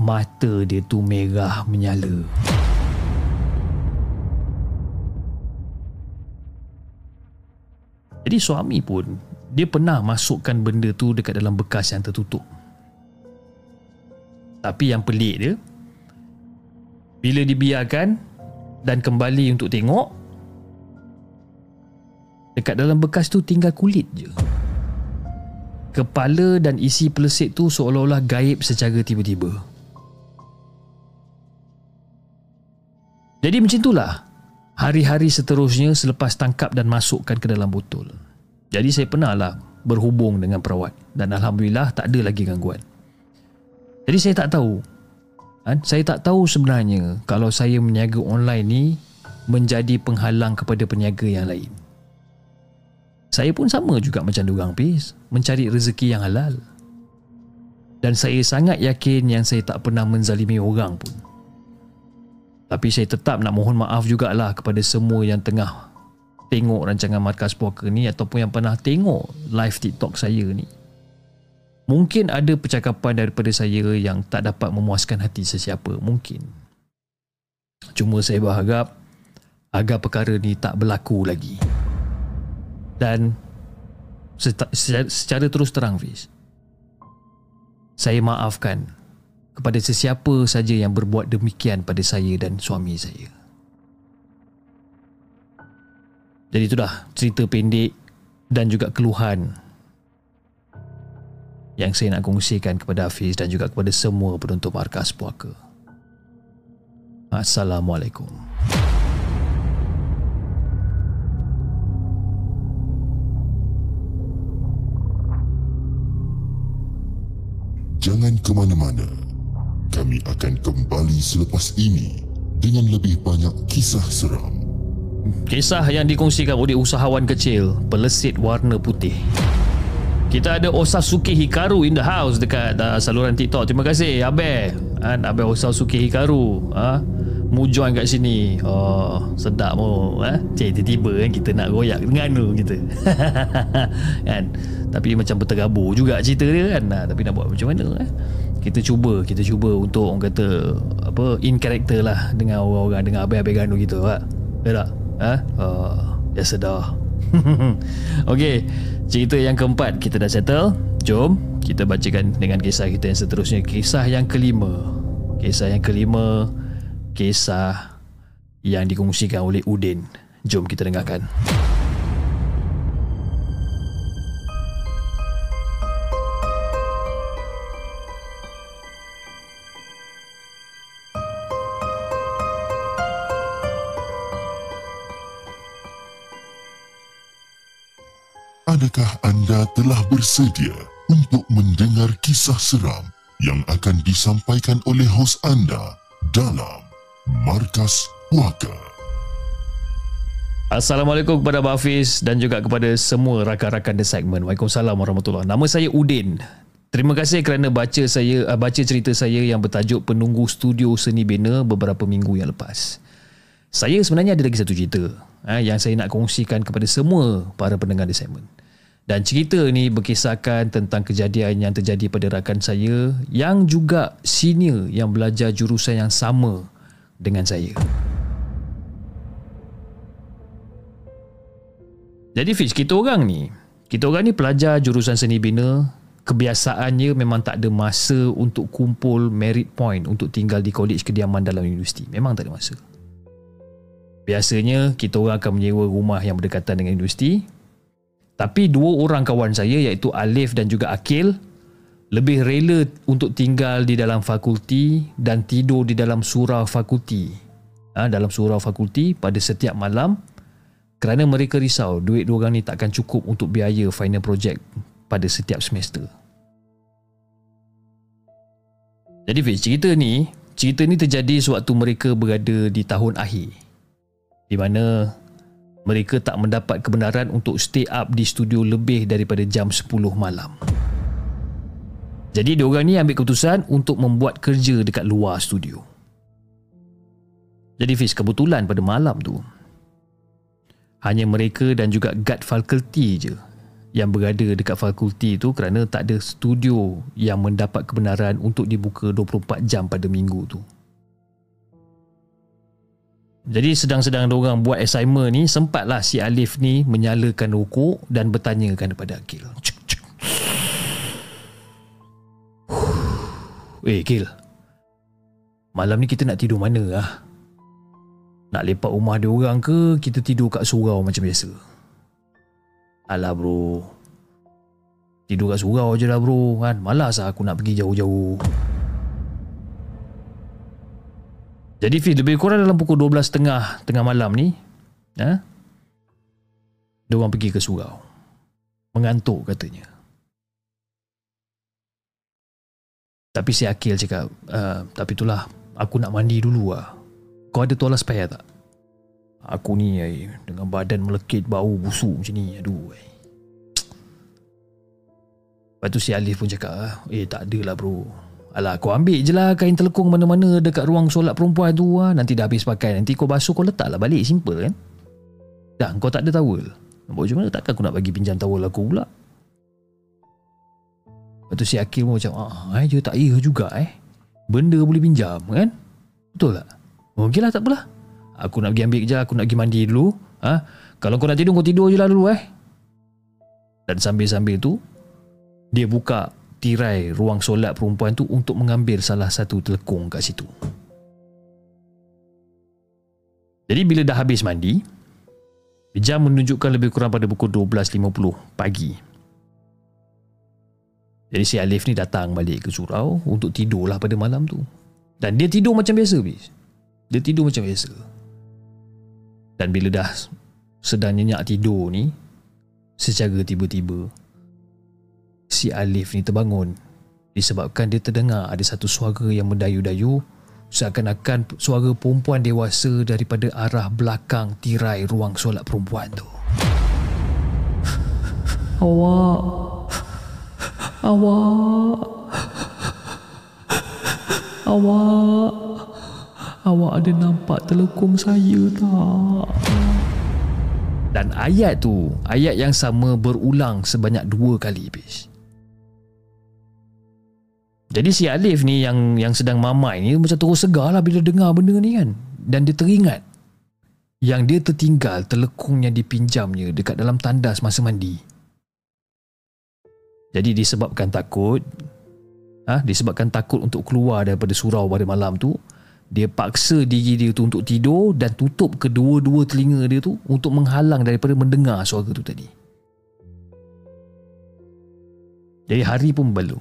mata dia tu merah menyala. Jadi suami pun dia pernah masukkan benda tu dekat dalam bekas yang tertutup. Tapi yang pelik dia bila dibiarkan dan kembali untuk tengok dekat dalam bekas tu tinggal kulit je. Kepala dan isi pelesit tu seolah-olah gaib secara tiba-tiba. Jadi macam itulah hari-hari seterusnya selepas tangkap dan masukkan ke dalam botol. Jadi saya pernah lah berhubung dengan perawat dan Alhamdulillah tak ada lagi gangguan. Jadi saya tak tahu. Kan? Saya tak tahu sebenarnya kalau saya meniaga online ni menjadi penghalang kepada peniaga yang lain. Saya pun sama juga macam durang pis, mencari rezeki yang halal. Dan saya sangat yakin yang saya tak pernah menzalimi orang pun. Tapi saya tetap nak mohon maaf jugalah kepada semua yang tengah tengok rancangan Markas Puaka ni ataupun yang pernah tengok live TikTok saya ni. Mungkin ada percakapan daripada saya yang tak dapat memuaskan hati sesiapa. Mungkin. Cuma saya berharap agar perkara ni tak berlaku lagi dan secara, terus terang Fiz saya maafkan kepada sesiapa saja yang berbuat demikian pada saya dan suami saya jadi itulah cerita pendek dan juga keluhan yang saya nak kongsikan kepada Hafiz dan juga kepada semua penonton Markas Puaka. Assalamualaikum. Jangan ke mana-mana. Kami akan kembali selepas ini dengan lebih banyak kisah seram. Kisah yang dikongsikan oleh usahawan kecil Pelesit warna putih Kita ada Osasuke Hikaru in the house Dekat uh, saluran TikTok Terima kasih Abe kan? Abe Osasuke Hikaru ha? Mujuan kat sini Oh sedap mo ha? Cik tiba-tiba kan Kita nak royak dengan tu kita [LAUGHS] kan? Tapi macam berterabur juga cerita dia kan nah, Tapi nak buat macam mana eh? Kita cuba Kita cuba untuk orang kata Apa In character lah Dengan orang-orang Dengan abang-abang Ganu gitu ha? Ya tak? Ha? Oh, ya sedar [LAUGHS] Okey Cerita yang keempat Kita dah settle Jom Kita bacakan dengan kisah kita yang seterusnya Kisah yang kelima Kisah yang kelima Kisah Yang dikongsikan oleh Udin. Jom kita dengarkan. Adakah anda telah bersedia untuk mendengar kisah seram yang akan disampaikan oleh hos anda dalam Markas Puaka? Assalamualaikum kepada Abang Hafiz dan juga kepada semua rakan-rakan The Segment. Waalaikumsalam warahmatullahi Nama saya Udin. Terima kasih kerana baca saya uh, baca cerita saya yang bertajuk Penunggu Studio Seni Bina beberapa minggu yang lepas. Saya sebenarnya ada lagi satu cerita uh, yang saya nak kongsikan kepada semua para pendengar The Segment. Dan cerita ni berkisahkan tentang kejadian yang terjadi pada rakan saya yang juga senior yang belajar jurusan yang sama dengan saya. Jadi Fiz, kita orang ni, kita orang ni pelajar jurusan seni bina, kebiasaannya memang tak ada masa untuk kumpul merit point untuk tinggal di college kediaman dalam universiti. Memang tak ada masa. Biasanya kita orang akan menyewa rumah yang berdekatan dengan universiti tapi dua orang kawan saya iaitu Alif dan juga Akil lebih rela untuk tinggal di dalam fakulti dan tidur di dalam surau fakulti. Ha, dalam surau fakulti pada setiap malam kerana mereka risau duit dua orang ni takkan cukup untuk biaya final project pada setiap semester. Jadi Fiz, cerita ni cerita ni terjadi sewaktu mereka berada di tahun akhir di mana mereka tak mendapat kebenaran untuk stay up di studio lebih daripada jam 10 malam. Jadi diorang ni ambil keputusan untuk membuat kerja dekat luar studio. Jadi Fiz, kebetulan pada malam tu hanya mereka dan juga guard faculty je yang berada dekat fakulti tu kerana tak ada studio yang mendapat kebenaran untuk dibuka 24 jam pada minggu tu. Jadi sedang-sedang orang buat assignment ni sempatlah si Alif ni menyalakan rokok dan bertanya kepada Akil. Cik, Eh Akil. Malam ni kita nak tidur mana ah? Nak lepak rumah dia orang ke kita tidur kat surau macam biasa? Alah bro Tidur kat surau je lah bro kan Malas lah aku nak pergi jauh-jauh Jadi Fiz lebih kurang dalam pukul 12.30 Tengah malam ni ha? Dia orang pergi ke surau Mengantuk katanya Tapi si Akil cakap uh, Tapi itulah Aku nak mandi dulu lah Kau ada toilet spare tak? Aku ni ay, dengan badan melekit bau busuk macam ni. Aduh. Ay. Lepas tu si Alif pun cakap, ah, eh tak adalah bro. Alah kau ambil je lah kain telekung mana-mana dekat ruang solat perempuan tu lah. Nanti dah habis pakai. Nanti kau basuh kau letaklah balik. Simple kan? Dah kau tak ada towel. Nampak macam mana? Takkan aku nak bagi pinjam towel aku pula? Lepas tu si Akil pun macam, ah, eh, dia tak iya juga eh. Benda boleh pinjam kan? Betul tak? Okey lah tak apalah. Aku nak pergi ambil je Aku nak pergi mandi dulu ha? Kalau kau nak tidur Kau tidur je lah dulu eh Dan sambil-sambil tu Dia buka tirai ruang solat perempuan tu Untuk mengambil salah satu telekung kat situ Jadi bila dah habis mandi Jam menunjukkan lebih kurang pada pukul 12.50 pagi Jadi si Alif ni datang balik ke surau Untuk tidurlah pada malam tu Dan dia tidur macam biasa bis Dia tidur macam biasa dan bila dah sedang nyenyak tidur ni, secara tiba-tiba, si Alif ni terbangun disebabkan dia terdengar ada satu suara yang mendayu-dayu seakan-akan suara perempuan dewasa daripada arah belakang tirai ruang solat perempuan tu. Awak. Awak. Awak. Awak ada nampak telekung saya tak? Dan ayat tu, ayat yang sama berulang sebanyak dua kali, bis. Jadi si Alif ni yang yang sedang mamai ni macam terus segar lah bila dengar benda ni kan. Dan dia teringat yang dia tertinggal telekung yang dipinjamnya dekat dalam tandas masa mandi. Jadi disebabkan takut, ha, disebabkan takut untuk keluar daripada surau pada malam tu, dia paksa diri dia tu untuk tidur dan tutup kedua-dua telinga dia tu untuk menghalang daripada mendengar suara tu tadi. Jadi hari pun berlalu.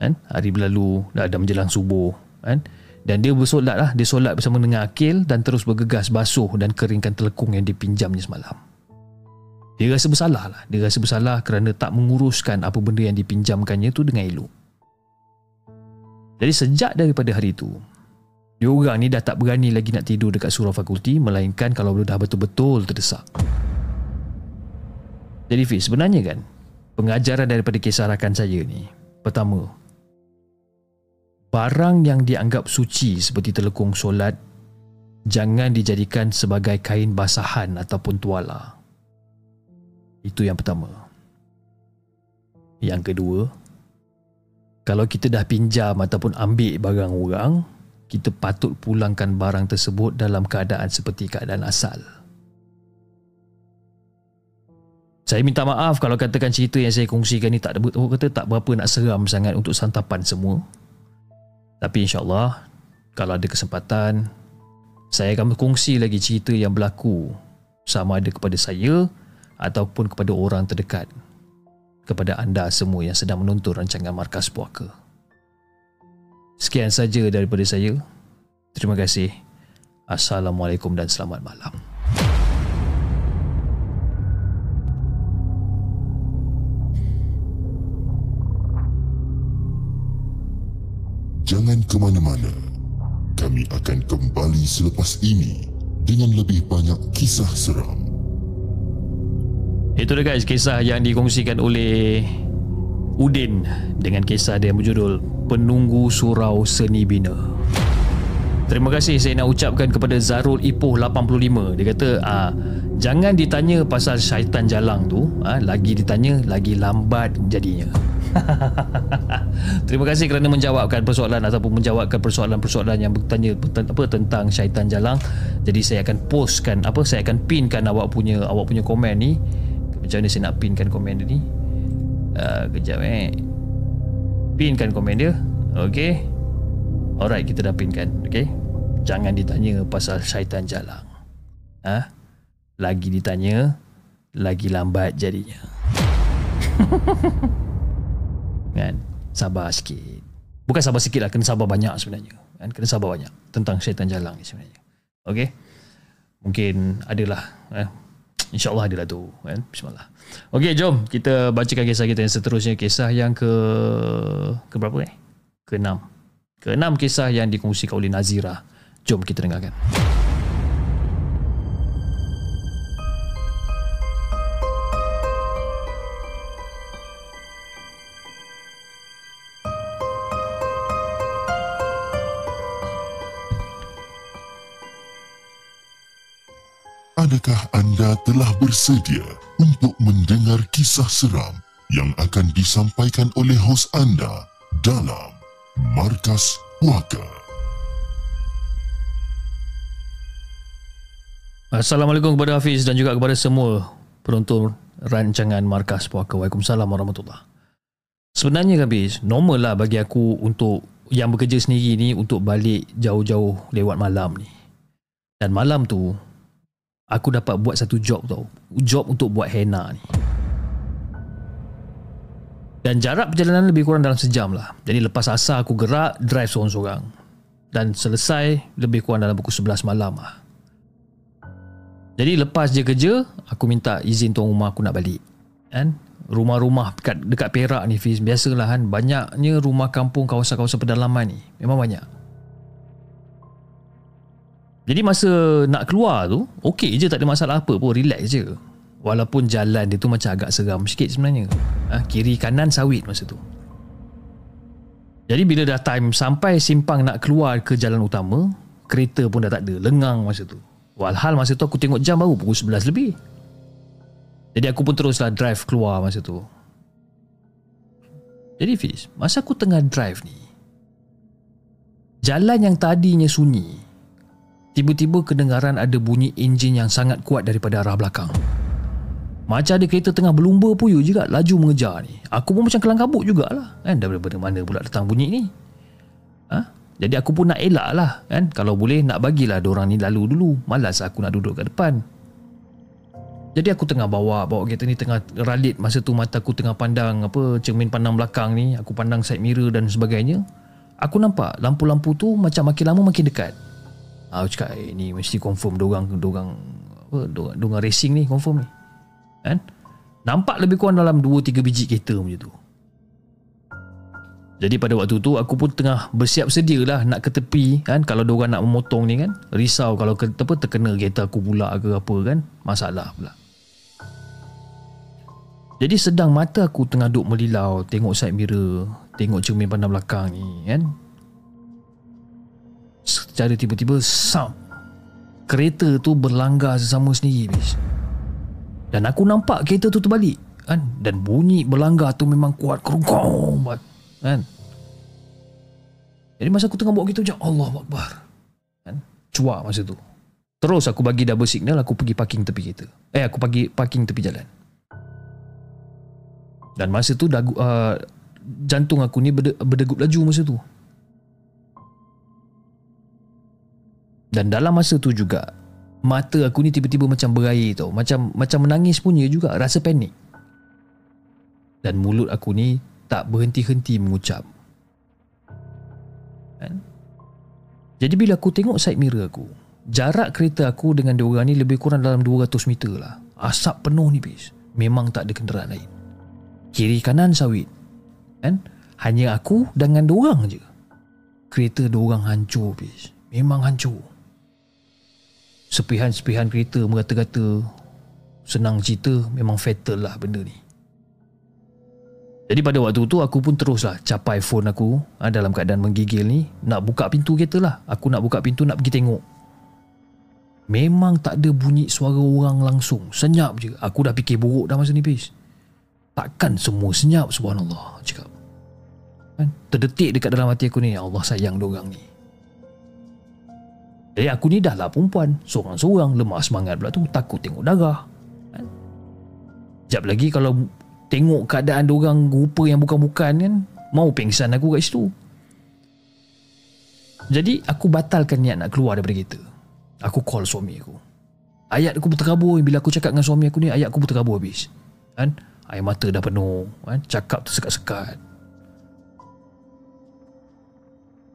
Kan? Hari berlalu, dah ada menjelang subuh. Kan? Dan dia bersolat lah. Dia solat bersama dengan Akil dan terus bergegas basuh dan keringkan telekung yang dipinjamnya semalam. Dia rasa bersalah lah. Dia rasa bersalah kerana tak menguruskan apa benda yang dipinjamkannya tu dengan elok. Jadi sejak daripada hari itu, dia ni dah tak berani lagi nak tidur dekat surau fakulti melainkan kalau dah betul-betul terdesak. Jadi Fiz, sebenarnya kan pengajaran daripada kisah rakan saya ni pertama barang yang dianggap suci seperti telekung solat jangan dijadikan sebagai kain basahan ataupun tuala. Itu yang pertama. Yang kedua, kalau kita dah pinjam ataupun ambil barang orang, kita patut pulangkan barang tersebut dalam keadaan seperti keadaan asal. Saya minta maaf kalau katakan cerita yang saya kongsikan ni tak ada kata tak berapa nak seram sangat untuk santapan semua. Tapi insya-Allah kalau ada kesempatan saya akan berkongsi lagi cerita yang berlaku sama ada kepada saya ataupun kepada orang terdekat kepada anda semua yang sedang menonton rancangan Markas Puaka. Sekian saja daripada saya. Terima kasih. Assalamualaikum dan selamat malam. Jangan ke mana-mana. Kami akan kembali selepas ini dengan lebih banyak kisah seram. Itu dia guys kisah yang dikongsikan oleh Udin dengan kisah dia berjudul Penunggu Surau Seni Bina. Terima kasih saya nak ucapkan kepada Zarul Ipoh 85. Dia kata ah jangan ditanya pasal syaitan jalang tu, ah lagi ditanya lagi lambat jadinya. [LAUGHS] Terima kasih kerana menjawabkan persoalan ataupun menjawabkan persoalan-persoalan yang bertanya apa tentang syaitan jalang. Jadi saya akan postkan apa saya akan pinkan awak punya awak punya komen ni. Macam mana saya nak pinkan komen dia ni? Uh, kejap eh. Pinkan komen dia. Okey. Alright, kita dah pinkan. Okey. Jangan ditanya pasal syaitan jalang. Ha? Lagi ditanya, lagi lambat jadinya. [LAUGHS] kan? Sabar sikit. Bukan sabar sikit lah, kena sabar banyak sebenarnya. Kan? Kena sabar banyak tentang syaitan jalang ni sebenarnya. Okey? Mungkin adalah. Eh? InsyaAllah adalah tu. Kan? Bismillah. Okey, jom kita bacakan kisah kita yang seterusnya. Kisah yang ke... Ke berapa eh? Ke enam. Ke enam kisah yang dikongsikan oleh Nazira. Jom kita dengarkan. Adakah anda telah bersedia untuk mendengar kisah seram yang akan disampaikan oleh hos anda dalam Markas Puaka? Assalamualaikum kepada Hafiz dan juga kepada semua penonton rancangan Markas Puaka. Waalaikumsalam warahmatullahi Sebenarnya Hafiz, normal lah bagi aku untuk yang bekerja sendiri ni untuk balik jauh-jauh lewat malam ni. Dan malam tu, aku dapat buat satu job tau. Job untuk buat henna ni. Dan jarak perjalanan lebih kurang dalam sejam lah. Jadi lepas asar aku gerak, drive seorang-seorang. Dan selesai lebih kurang dalam pukul 11 malam lah. Jadi lepas je kerja, aku minta izin tuan rumah aku nak balik. Kan? Rumah-rumah dekat, dekat Perak ni Fiz, biasalah kan. Banyaknya rumah kampung kawasan-kawasan pedalaman ni. Memang banyak. Jadi masa nak keluar tu Okey je tak ada masalah apa pun Relax je. Walaupun jalan dia tu macam agak seram sikit sebenarnya. Ha, Kiri kanan sawit masa tu. Jadi bila dah time sampai simpang nak keluar ke jalan utama Kereta pun dah tak ada. Lengang masa tu. Walhal masa tu aku tengok jam baru pukul 11 lebih. Jadi aku pun teruslah drive keluar masa tu. Jadi Fiz Masa aku tengah drive ni Jalan yang tadinya sunyi Tiba-tiba kedengaran ada bunyi enjin yang sangat kuat daripada arah belakang. Macam ada kereta tengah berlumba puyu juga laju mengejar ni. Aku pun macam kelang kabut jugalah. Kan daripada mana pula datang bunyi ni. Ha? Jadi aku pun nak elak lah kan. Kalau boleh nak bagilah orang ni lalu dulu. Malas aku nak duduk kat depan. Jadi aku tengah bawa bawa kereta ni tengah ralit masa tu mata aku tengah pandang apa cermin pandang belakang ni, aku pandang side mirror dan sebagainya. Aku nampak lampu-lampu tu macam makin lama makin dekat. Aku cakap eh, ni mesti confirm dorang dorang apa dorang, dorang racing ni confirm ni. Kan? Nampak lebih kurang dalam 2 3 biji kereta macam tu. Jadi pada waktu tu aku pun tengah bersiap sedia lah nak ke tepi kan kalau dorang nak memotong ni kan risau kalau ke, apa terkena kereta aku pula ke apa kan masalah pula. Jadi sedang mata aku tengah duk melilau tengok side mirror tengok cermin pandang belakang ni kan secara tiba-tiba sam kereta tu berlanggar sesama sendiri bis. dan aku nampak kereta tu terbalik kan? Dan bunyi berlanggar tu memang kuat kerungkong kan? Jadi masa aku tengah bawa kereta macam Allah Akbar kan? Cuak masa tu. Terus aku bagi double signal aku pergi parking tepi kereta. Eh aku pergi parking tepi jalan. Dan masa tu dagu, uh, jantung aku ni berdegup laju masa tu Dan dalam masa tu juga Mata aku ni tiba-tiba macam berair tau. Macam macam menangis punya juga Rasa panik. Dan mulut aku ni Tak berhenti-henti mengucap. Kan? Jadi bila aku tengok side mirror aku Jarak kereta aku dengan diorang ni Lebih kurang dalam 200 meter lah. Asap penuh ni bis. Memang tak ada kenderaan lain. Kiri kanan sawit. Kan? Hanya aku dengan diorang je. Kereta diorang hancur bis. Memang hancur. Sepihan-sepihan kereta merata-rata senang cerita memang fatal lah benda ni. Jadi pada waktu tu aku pun teruslah capai phone aku ha, dalam keadaan menggigil ni nak buka pintu kereta lah. Aku nak buka pintu nak pergi tengok. Memang tak ada bunyi suara orang langsung. Senyap je. Aku dah fikir buruk dah masa ni pis. Takkan semua senyap subhanallah cakap. Kan? Terdetik dekat dalam hati aku ni Allah sayang orang ni. Jadi aku ni dah lah perempuan Seorang-seorang Lemah semangat pula tu Takut tengok darah kan? Sekejap lagi kalau Tengok keadaan orang Rupa yang bukan-bukan kan Mau pengsan aku kat situ Jadi aku batalkan niat nak keluar daripada kereta Aku call suami aku Ayat aku berterabur Bila aku cakap dengan suami aku ni Ayat aku berterabur habis kan? Air mata dah penuh kan? Cakap tu sekat-sekat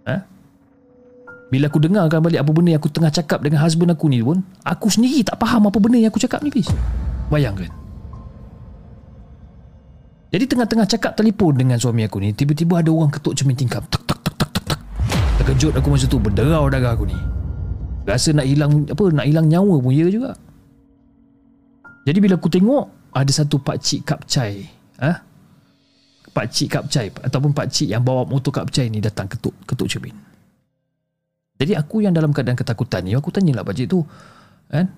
Ha? Bila aku dengarkan balik apa benda yang aku tengah cakap dengan husband aku ni pun, aku sendiri tak faham apa benda yang aku cakap ni, Fiz. Bayangkan. Jadi tengah-tengah cakap telefon dengan suami aku ni, tiba-tiba ada orang ketuk cermin tingkap. Tak, tak, tak, tak, tak, tak. Terkejut aku masa tu, berderau darah aku ni. Rasa nak hilang, apa, nak hilang nyawa pun ya juga. Jadi bila aku tengok, ada satu pakcik kapcai. Ha? Pakcik kapcai ataupun pakcik yang bawa motor kapcai ni datang ketuk, ketuk cermin. Jadi aku yang dalam keadaan ketakutan ni Aku tanya lah pakcik tu Kan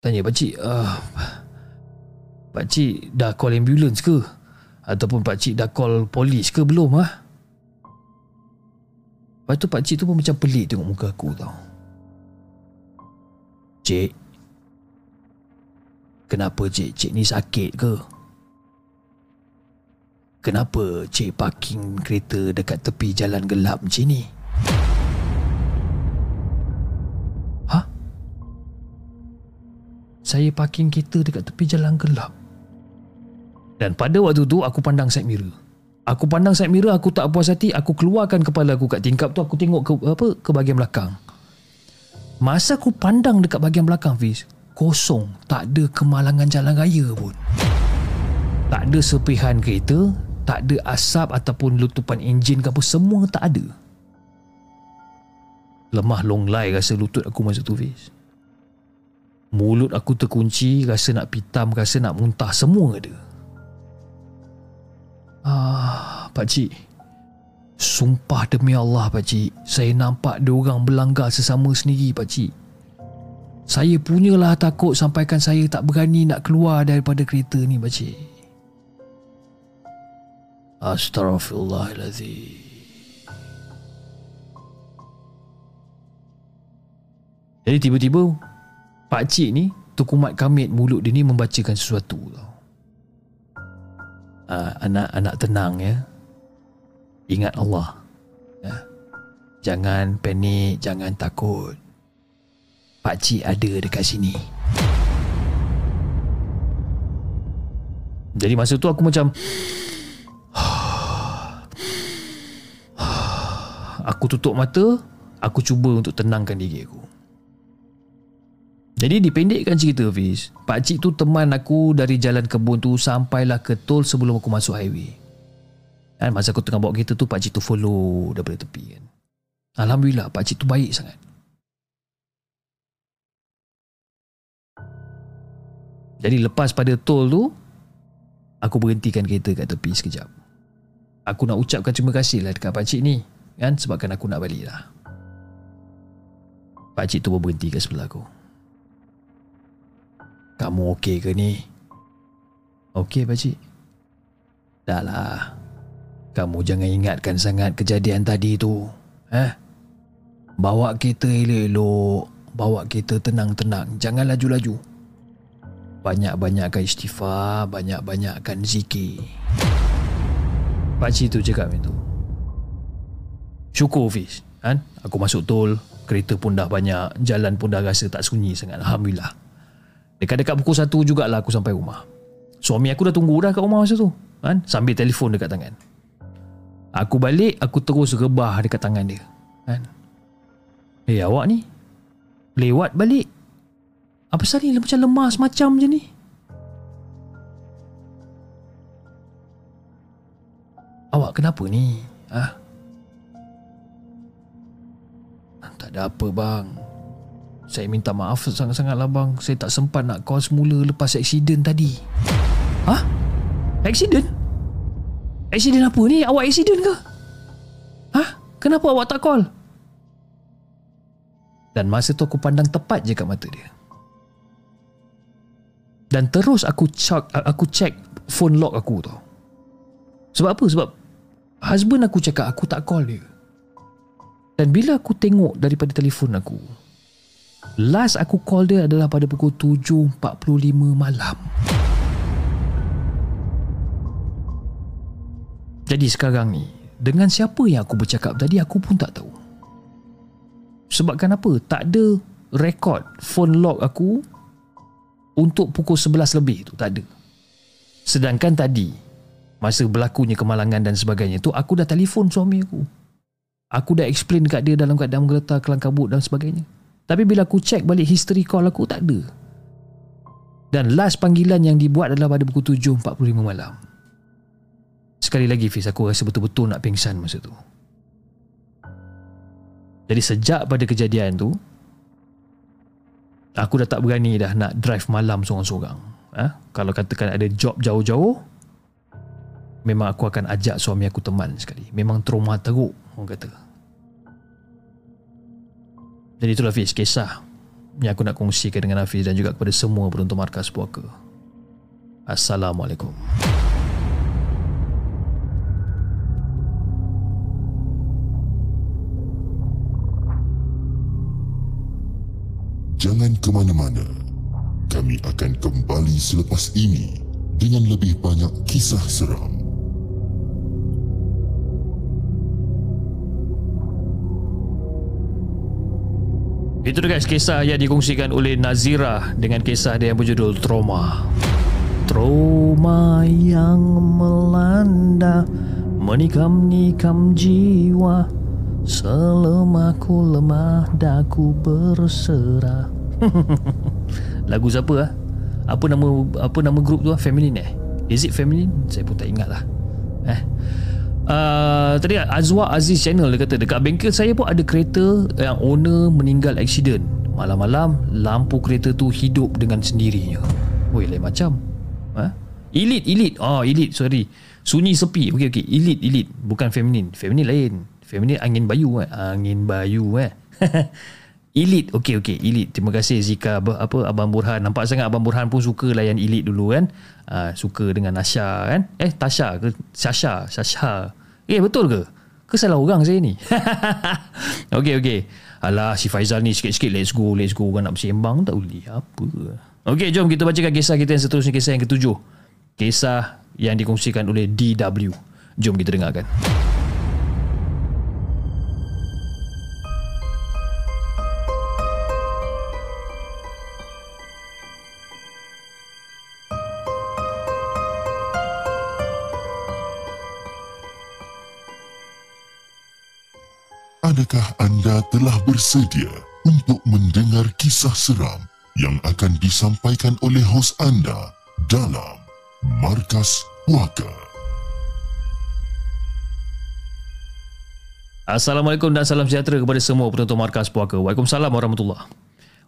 Tanya pakcik uh, Pakcik dah call ambulance ke Ataupun pakcik dah call polis ke belum ah? Lepas tu pakcik tu pun macam pelik tengok muka aku tau Cik Kenapa cik? Cik ni sakit ke? Kenapa cik parking kereta dekat tepi jalan gelap macam ni? Saya parking kereta dekat tepi jalan gelap. Dan pada waktu tu aku pandang side mirror. Aku pandang side mirror, aku tak puas hati, aku keluarkan kepala aku kat tingkap tu, aku tengok ke apa ke bahagian belakang. Masa aku pandang dekat bahagian belakang Fiz, kosong, tak ada kemalangan jalan raya pun. Tak ada sepihan kereta, tak ada asap ataupun lutupan enjin ke apa, semua tak ada. Lemah longlai rasa lutut aku masa tu Fiz. Mulut aku terkunci, rasa nak pitam, rasa nak muntah, semua ada. Ah, Pak Cik. Sumpah demi Allah, Pak Cik. Saya nampak dia orang berlanggar sesama sendiri, Pak Cik. Saya punyalah takut sampaikan saya tak berani nak keluar daripada kereta ni, Pak Cik. Astaghfirullahaladzim. Jadi tiba-tiba Pak cik ni Tukumat kamit mulut dia ni Membacakan sesuatu tau. Uh, Anak-anak tenang ya. Ingat Allah. Ya. Jangan panik Jangan takut. Pak cik ada dekat sini. Jadi masa tu aku macam [SIGHS] [SIGHS] [SIGHS] Aku tutup mata Aku cuba untuk tenangkan diri aku jadi dipendekkan cerita Fiz. Pakcik tu teman aku dari jalan kebun tu Sampailah ke tol sebelum aku masuk highway. Kan, Masa aku tengah bawa kereta tu Pakcik tu follow daripada tepi kan. Alhamdulillah pakcik tu baik sangat. Jadi lepas pada tol tu Aku berhentikan kereta kat tepi sekejap. Aku nak ucapkan terima kasih lah dekat pakcik ni kan Sebabkan aku nak balik lah. Pakcik tu pun berhenti kat sebelah aku kamu okey ke ni? Okey, pakcik. Dah lah. Kamu jangan ingatkan sangat kejadian tadi tu. Eh? Bawa kita elok-elok. Bawa kita tenang-tenang. Jangan laju-laju. Banyak-banyakkan istighfar. Banyak-banyakkan zikir. Pakcik tu cakap macam tu. Syukur Fiz. Kan? Aku masuk tol. Kereta pun dah banyak. Jalan pun dah rasa tak sunyi sangat. Alhamdulillah. Dekat-dekat pukul 1 jugalah aku sampai rumah. Suami aku dah tunggu dah kat rumah masa tu. Kan? Sambil telefon dekat tangan. Aku balik, aku terus rebah dekat tangan dia. Kan? Eh, awak ni? Lewat balik? Apa pasal ni? Macam lemas macam je ni. Awak kenapa ni? Ah. Tak ada apa bang Saya minta maaf sangat-sangat lah bang Saya tak sempat nak call semula lepas aksiden tadi Hah? Aksiden? Aksiden apa ni? Awak aksiden ke? Hah? Kenapa awak tak call? Dan masa tu aku pandang tepat je kat mata dia Dan terus aku check, aku check phone log aku tau Sebab apa? Sebab Husband aku cakap aku tak call dia Dan bila aku tengok daripada telefon aku Last aku call dia adalah pada pukul 7.45 malam. Jadi sekarang ni Dengan siapa yang aku bercakap tadi aku pun tak tahu. Sebabkan apa? Tak ada rekod phone log aku Untuk pukul 11 lebih tu Tak ada. Sedangkan tadi Masa berlakunya kemalangan dan sebagainya tu Aku dah telefon suami aku. Aku dah explain dekat dia dalam keadaan menggeletar kelang kabut dan sebagainya Tapi bila aku check balik history call aku tak ada. Dan last panggilan yang dibuat adalah pada pukul 7.45 malam. Sekali lagi Fiz aku rasa betul-betul nak pingsan masa tu. Jadi sejak pada kejadian tu Aku dah tak berani dah nak drive malam seorang-seorang. Ha? Kalau katakan ada job jauh-jauh Memang aku akan ajak suami aku teman sekali. Memang trauma teruk orang kata Jadi itulah Fiz kisah Yang aku nak kongsikan dengan Hafiz Dan juga kepada semua penonton markas puaka Assalamualaikum Jangan ke mana-mana. Kami akan kembali selepas ini dengan lebih banyak kisah seram. Itu guys kisah yang dikongsikan oleh Nazira dengan kisah dia yang berjudul Trauma. Trauma yang melanda menikam-nikam jiwa Selemaku lemah daku berserah. [LAUGHS] Lagu siapa ah? Apa nama apa nama grup tu ah? Feminine eh? Is it Feminine? Saya pun tak ingat lah. Eh. Uh, tadi Azwa Aziz channel dia kata dekat bengkel saya pun ada kereta yang owner meninggal accident. Malam-malam lampu kereta tu hidup dengan sendirinya. Woi lain macam. Ha? Elite, elite. Oh, elite, sorry. Sunyi sepi. Okey, okey. Elite, elite. Bukan feminin. Feminin lain. Feminin angin bayu eh. Angin bayu eh. [LAUGHS] elite. Okey, okey. Elite. Terima kasih Zika apa, Abang Burhan. Nampak sangat Abang Burhan pun suka layan elite dulu kan. Uh, suka dengan Nasha kan. Eh, Tasha ke? Sasha. Sasha. Eh betul ke? Ke salah orang saya ni? [LAUGHS] okey okey. Alah si Faizal ni sikit-sikit let's go let's go orang nak bersembang tak boleh apa. Okey jom kita bacakan kisah kita yang seterusnya kisah yang ketujuh. Kisah yang dikongsikan oleh DW. Jom kita dengarkan. Adakah anda telah bersedia untuk mendengar kisah seram yang akan disampaikan oleh hos anda dalam Markas Puaka? Assalamualaikum dan salam sejahtera kepada semua penonton Markas Puaka. Waalaikumsalam warahmatullahi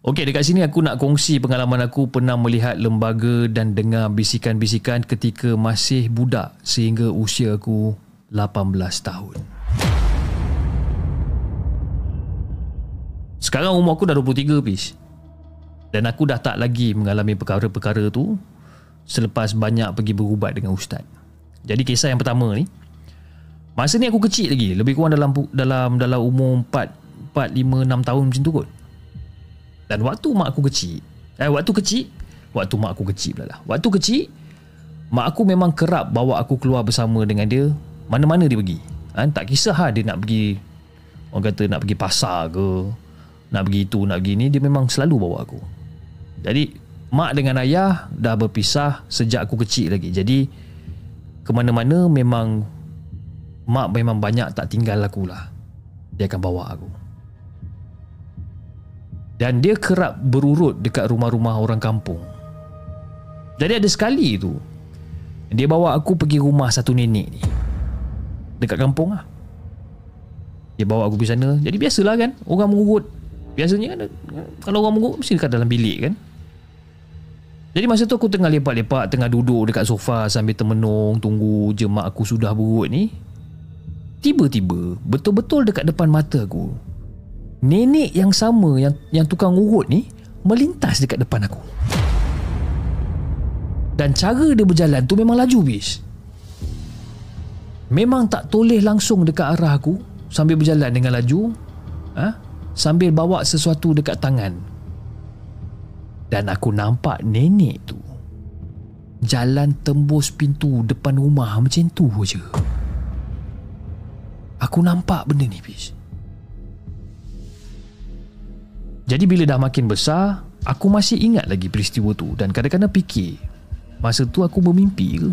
Okey, dekat sini aku nak kongsi pengalaman aku pernah melihat lembaga dan dengar bisikan-bisikan ketika masih budak sehingga usia aku 18 tahun. Sekarang umur aku dah 23 pis. Dan aku dah tak lagi mengalami perkara-perkara tu selepas banyak pergi berubat dengan ustaz. Jadi kisah yang pertama ni Masa ni aku kecil lagi Lebih kurang dalam dalam dalam umur 4 4, 5, 6 tahun macam tu kot Dan waktu mak aku kecil Eh waktu kecil Waktu mak aku kecil pula lah Waktu kecil Mak aku memang kerap bawa aku keluar bersama dengan dia Mana-mana dia pergi ha? Tak kisah ha, dia nak pergi Orang kata nak pergi pasar ke nak pergi itu nak pergi ni dia memang selalu bawa aku. Jadi mak dengan ayah dah berpisah sejak aku kecil lagi. Jadi ke mana-mana memang mak memang banyak tak tinggal aku lah. Dia akan bawa aku. Dan dia kerap berurut dekat rumah-rumah orang kampung. Jadi ada sekali tu dia bawa aku pergi rumah satu nenek ni. Dekat kampung lah. Dia bawa aku pergi sana. Jadi biasalah kan Orang mengurut Biasanya kan Kalau orang mengurut Mesti dekat dalam bilik kan Jadi masa tu aku tengah lepak-lepak Tengah duduk dekat sofa Sambil termenung Tunggu je mak aku sudah berurut ni Tiba-tiba Betul-betul dekat depan mata aku Nenek yang sama Yang yang tukang urut ni Melintas dekat depan aku Dan cara dia berjalan tu Memang laju bis Memang tak toleh langsung dekat arah aku Sambil berjalan dengan laju ha? Sambil bawa sesuatu dekat tangan. Dan aku nampak nenek tu Jalan tembus pintu depan rumah macam tu je. Aku nampak benda ni bis Jadi bila dah makin besar Aku masih ingat lagi peristiwa tu Dan kadang-kadang fikir Masa tu aku bermimpi ke?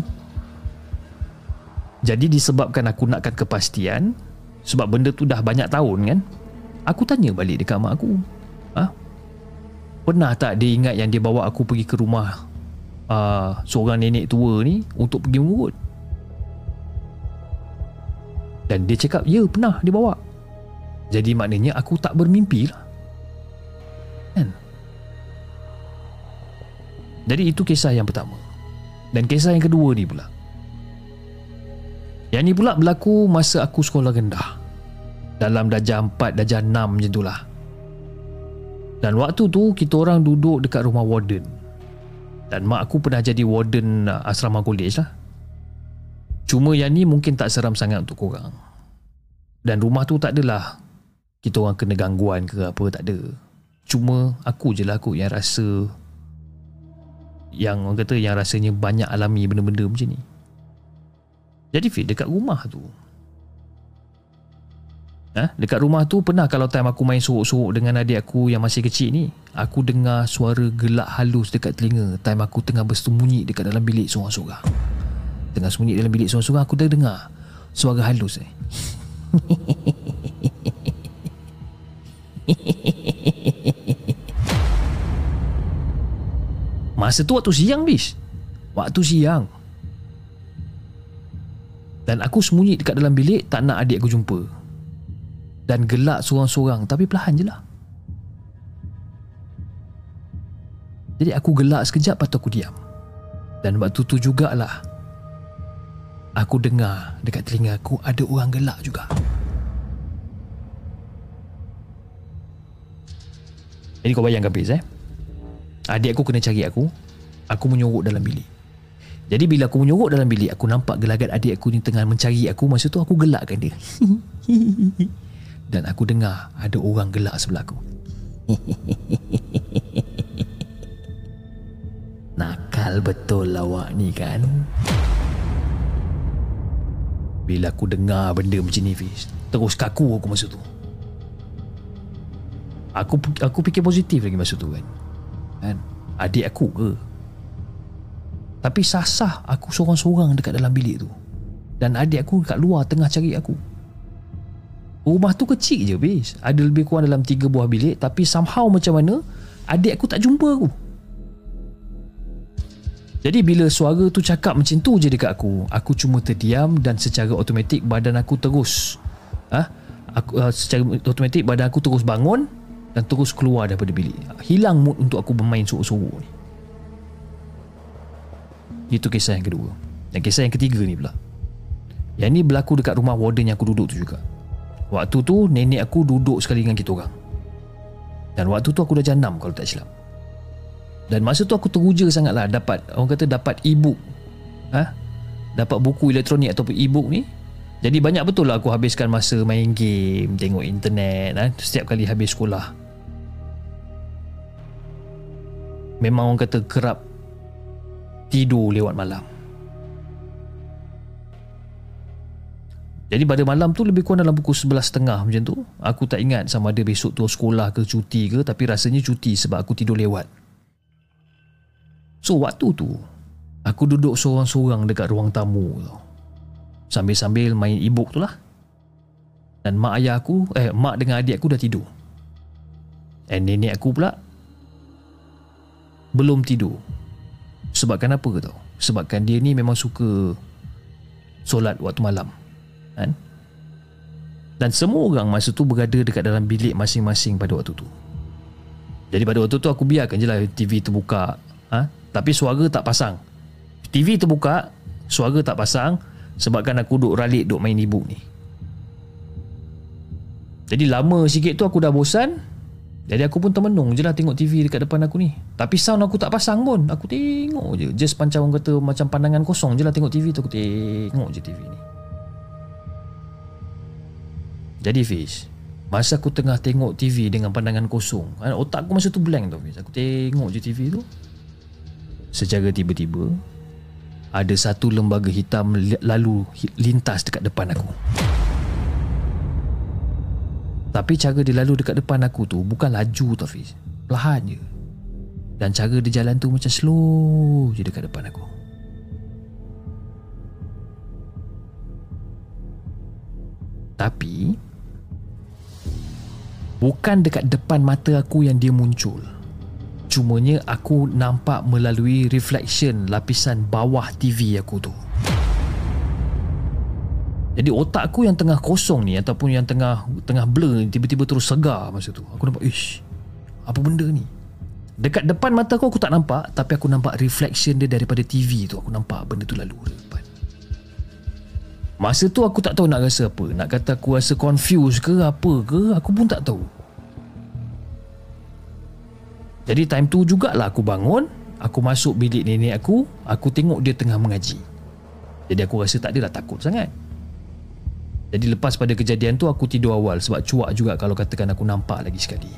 Jadi disebabkan aku nakkan kepastian Sebab benda tu dah banyak tahun kan Aku tanya balik dekat mak aku. Ha? Pernah tak dia ingat yang dia bawa aku pergi ke rumah uh, Seorang nenek tua ni Untuk pergi mengurut Dan dia cakap Ya pernah dia bawa. Jadi maknanya aku tak bermimpi lah. Kan? Jadi itu kisah yang pertama. Dan kisah yang kedua ni pula. Yang ni pula berlaku masa aku sekolah rendah. Dalam darjah 4, darjah 6 macam tu lah. Dan waktu tu kita orang duduk dekat rumah warden. Dan mak aku pernah jadi warden uh, asrama college lah. Cuma yang ni mungkin tak seram sangat untuk korang. Dan rumah tu tak adalah kita orang kena gangguan ke apa, tak ada. Cuma aku je lah aku yang rasa yang orang kata yang rasanya banyak alami benda-benda macam ni. Jadi fit dekat rumah tu ha? Dekat rumah tu pernah kalau time aku main sorok-sorok dengan adik aku yang masih kecil ni Aku dengar suara gelak halus dekat telinga. Time aku tengah bersembunyi dekat dalam bilik seorang-seorang. Tengah sembunyi dalam bilik seorang-seorang aku dah dengar Suara halus eh. [LAUGHS] Masa tu waktu siang bis. Waktu siang. Dan aku sembunyi dekat dalam bilik Tak nak adik aku jumpa Dan gelak seorang-seorang Tapi perlahan je lah. Jadi aku gelak sekejap Lepas tu aku diam. Dan waktu tu jugalah Aku dengar Dekat telinga aku Ada orang gelak juga. Jadi kau bayangkan Fiz eh? Adik aku kena cari aku. Aku menyorok dalam bilik. Jadi bila aku menyorok dalam bilik Aku nampak gelagat adik aku ni tengah mencari aku. Masa tu aku gelakkan dia [LAUGHS] Dan aku dengar Ada orang gelak sebelah aku. [LAUGHS] Nakal betul lawak ni kan? Bila aku dengar benda macam ni Fiz Terus kaku aku masa tu. Aku aku fikir positif lagi masa tu kan? Kan? Adik aku ke? Tapi sasah aku seorang-seorang dekat dalam bilik tu. Dan adik aku dekat luar tengah cari aku. Rumah tu kecil je bis. Ada lebih kurang dalam tiga buah bilik. Tapi somehow macam mana adik aku tak jumpa aku. Jadi bila suara tu cakap macam tu je dekat aku, aku cuma terdiam dan secara automatik badan aku terus ah, ha? aku uh, secara automatik badan aku terus bangun dan terus keluar daripada bilik. Hilang mood untuk aku bermain sorok-sorok ni. Itu kisah yang kedua Dan kisah yang ketiga ni pula Yang ni berlaku dekat rumah warden yang aku duduk tu juga Waktu tu nenek aku duduk sekali dengan kita orang Dan waktu tu aku dah janam kalau tak silap Dan masa tu aku teruja sangat lah Dapat orang kata dapat e-book ha? Dapat buku elektronik ataupun e-book ni Jadi banyak betul lah aku habiskan masa main game Tengok internet ha? Setiap kali habis sekolah Memang orang kata kerap tidur lewat malam. Jadi pada malam tu lebih kurang dalam pukul 11.30 macam tu. Aku tak ingat sama ada besok tu sekolah ke cuti ke tapi rasanya cuti sebab aku tidur lewat. So waktu tu aku duduk seorang-seorang dekat ruang tamu tu. Sambil-sambil main e-book tu lah. Dan mak ayah aku, eh mak dengan adik aku dah tidur. Dan nenek aku pula belum tidur. Sebabkan apa tau Sebabkan dia ni memang suka Solat waktu malam Kan Dan semua orang masa tu berada dekat dalam bilik masing-masing pada waktu tu. Jadi pada waktu tu aku biarkan je lah TV terbuka. Ha? Tapi suara tak pasang. TV terbuka, suara tak pasang sebabkan aku duduk ralik duduk main ibu ni. Jadi lama sikit tu aku dah bosan. Jadi aku pun termenung je lah tengok TV dekat depan aku ni. Tapi sound aku tak pasang pun. Aku tengok je. Just macam orang kata macam pandangan kosong je lah tengok TV tu. Aku tengok je TV ni. Jadi Fiz, masa aku tengah tengok TV dengan pandangan kosong, kan, otak aku masa tu blank tau Fiz. Aku tengok je TV tu. Secara tiba-tiba, ada satu lembaga hitam lalu lintas dekat depan aku. Tapi cara dia lalu dekat depan aku tu bukan laju tau Fiz. Perlahan je. Dan cara dia jalan tu macam slow je dekat depan aku. Tapi bukan dekat depan mata aku yang dia muncul. Cumanya aku nampak melalui reflection lapisan bawah TV aku tu. Jadi otak aku yang tengah kosong ni ataupun yang tengah tengah blur tiba-tiba terus segar masa tu. Aku nampak, ish, apa benda ni? Dekat depan mata aku aku tak nampak tapi aku nampak reflection dia daripada TV tu. Aku nampak benda tu lalu. Masa tu aku tak tahu nak rasa apa. Nak kata aku rasa confused ke apa ke, aku pun tak tahu. Jadi time tu jugalah aku bangun, aku masuk bilik nenek aku, aku tengok dia tengah mengaji. Jadi aku rasa tak adalah takut sangat. Jadi lepas pada kejadian tu aku tidur awal sebab cuak juga kalau katakan aku nampak lagi sekali.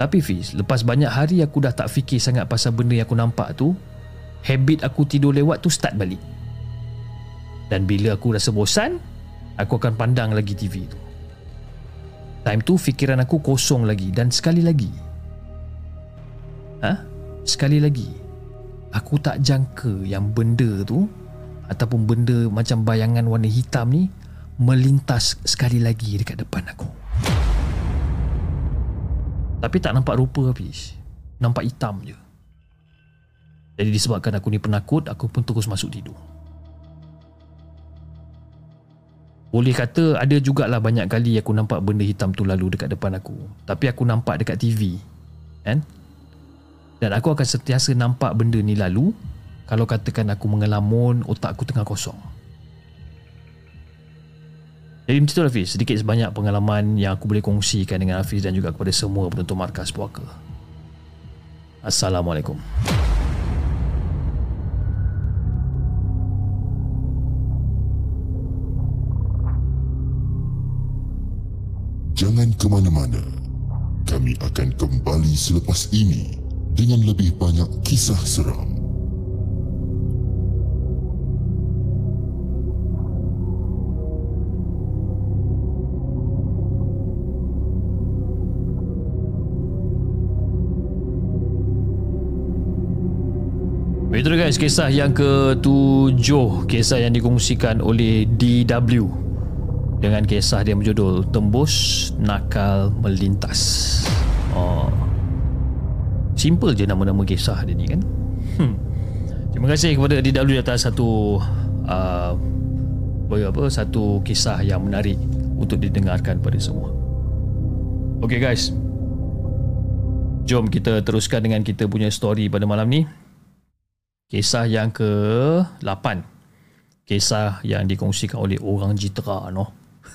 Tapi Fiz, lepas banyak hari aku dah tak fikir sangat pasal benda yang aku nampak tu, habit aku tidur lewat tu start balik. Dan bila aku rasa bosan, aku akan pandang lagi TV tu. Time tu fikiran aku kosong lagi dan sekali lagi. Ha? Sekali lagi. Aku tak jangka yang benda tu ataupun benda macam bayangan warna hitam ni melintas sekali lagi dekat depan aku. Tapi tak nampak rupa habis. Nampak hitam je. Jadi disebabkan aku ni penakut, aku pun terus masuk tidur. Boleh kata ada jugalah banyak kali aku nampak benda hitam tu lalu dekat depan aku. Tapi aku nampak dekat TV. Kan? Dan aku akan sentiasa nampak benda ni lalu kalau katakan aku mengelamun otak aku tengah kosong jadi macam tu Hafiz sedikit sebanyak pengalaman yang aku boleh kongsikan dengan Hafiz dan juga kepada semua penonton markas puaka Assalamualaikum Jangan ke mana-mana. Kami akan kembali selepas ini dengan lebih banyak kisah seram. Itu guys kisah yang ketujuh Kisah yang dikongsikan oleh DW Dengan kisah dia berjudul Tembus Nakal Melintas Oh Simple je nama-nama kisah dia ni kan hmm. Terima kasih kepada DW atas satu uh, apa, Satu kisah yang menarik Untuk didengarkan pada semua Okay guys Jom kita teruskan dengan kita punya story pada malam ni Kisah yang ke-8. Kisah yang dikongsikan oleh orang jitera no.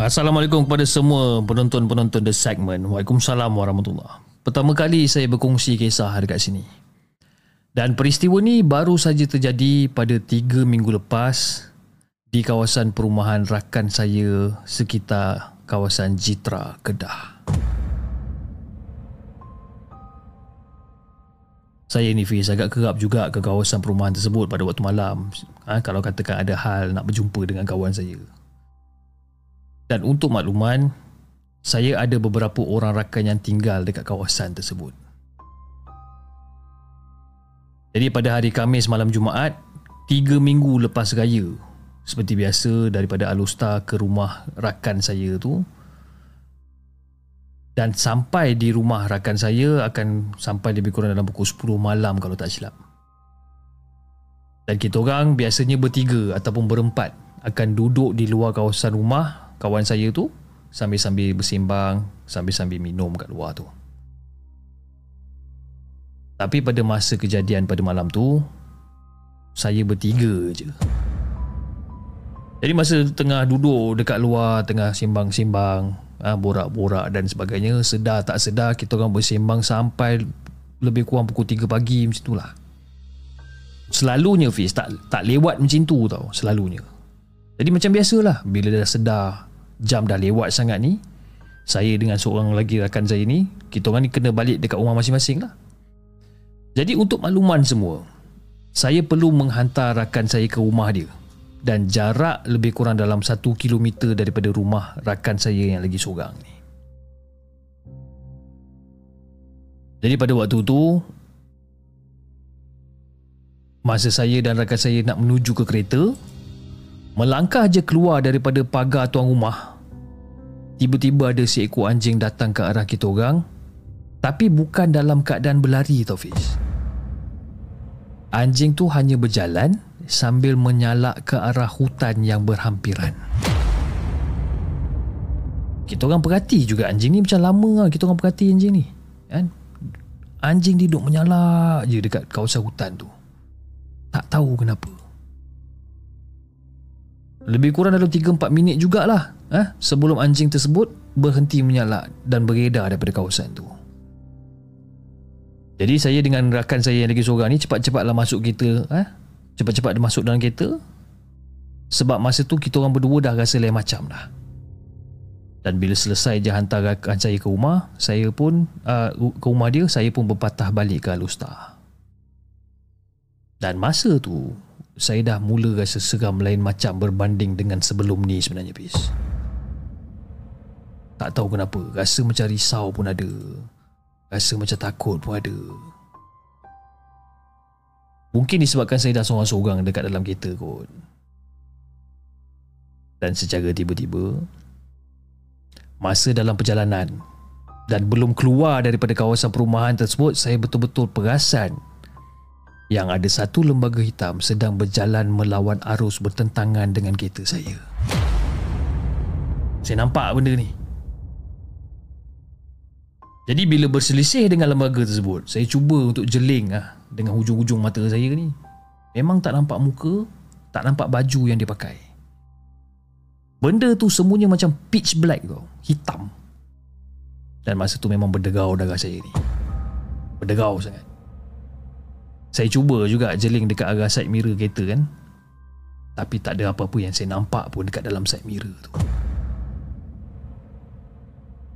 Assalamualaikum kepada semua penonton-penonton The Segment. Waalaikumsalam warahmatullahi Pertama kali saya berkongsi kisah dekat sini. Dan peristiwa ni baru saja terjadi pada 3 minggu lepas di kawasan perumahan rakan saya sekitar kawasan Jitra, Kedah. Saya ni Fiz agak kerap juga ke kawasan perumahan tersebut pada waktu malam. ha, kalau katakan ada hal nak berjumpa dengan kawan saya. Dan untuk makluman, saya ada beberapa orang rakan yang tinggal dekat kawasan tersebut. Jadi pada hari Khamis malam Jumaat, tiga minggu lepas raya, seperti biasa daripada Alusta ke rumah rakan saya tu, dan sampai di rumah rakan saya akan sampai lebih kurang dalam pukul 10 malam kalau tak silap. Dan kita orang biasanya bertiga ataupun berempat akan duduk di luar kawasan rumah kawan saya tu sambil-sambil bersembang, sambil-sambil minum kat luar tu. Tapi pada masa kejadian pada malam tu, saya bertiga je. Jadi masa tengah duduk dekat luar, tengah sembang-sembang, ha, borak-borak dan sebagainya, sedar tak sedar kita orang bersembang sampai lebih kurang pukul 3 pagi macam itulah. Selalunya Fiz tak tak lewat macam tu tau Selalunya Jadi macam biasalah Bila dah sedar Jam dah lewat sangat ni Saya dengan seorang lagi rakan saya ni Kita orang ni kena balik dekat rumah masing-masing lah Jadi untuk makluman semua Saya perlu menghantar rakan saya ke rumah dia Dan jarak lebih kurang dalam 1 km daripada rumah rakan saya yang lagi seorang ni Jadi pada waktu tu Masa saya dan rakan saya nak menuju ke kereta, melangkah je keluar daripada pagar tuan rumah. Tiba-tiba ada seekor anjing datang ke arah kita orang, tapi bukan dalam keadaan berlari tau Fiz. Anjing tu hanya berjalan sambil menyalak ke arah hutan yang berhampiran. Kita orang perhati juga anjing ni macam lama lah kita orang perhati anjing ni. Kan? Anjing dia duduk menyalak je dekat kawasan hutan tu. Tak tahu kenapa. Lebih kurang dalam 3-4 minit jugalah eh, sebelum anjing tersebut berhenti menyalak dan beredar daripada kawasan tu. Jadi saya dengan rakan saya yang lagi seorang ni cepat-cepatlah masuk kita. Eh? Cepat-cepat masuk dalam kereta. Sebab masa tu kita orang berdua dah rasa lain macam dah. Dan bila selesai je hantar rakan saya ke rumah, saya pun uh, ke rumah dia, saya pun berpatah balik ke Alustar. Dan masa tu saya dah mula rasa seram lain macam berbanding dengan sebelum ni sebenarnya Pis. Tak tahu kenapa, rasa macam risau pun ada. Rasa macam takut pun ada. Mungkin disebabkan saya dah seorang-seorang dekat dalam kereta kot. Dan secara tiba-tiba, masa dalam perjalanan dan belum keluar daripada kawasan perumahan tersebut, saya betul-betul perasan yang ada satu lembaga hitam sedang berjalan melawan arus bertentangan dengan kereta saya. Saya nampak benda ni. Jadi bila berselisih dengan lembaga tersebut, saya cuba untuk jeling ah dengan hujung-hujung mata saya ni. Memang tak nampak muka, tak nampak baju yang dia pakai. Benda tu semuanya macam pitch black tau, hitam. Dan masa tu memang berdegau darah saya ni. Berdegau sangat. Saya cuba juga jeling dekat arah side mirror kereta kan. Tapi tak ada apa-apa yang saya nampak pun dekat dalam side mirror tu.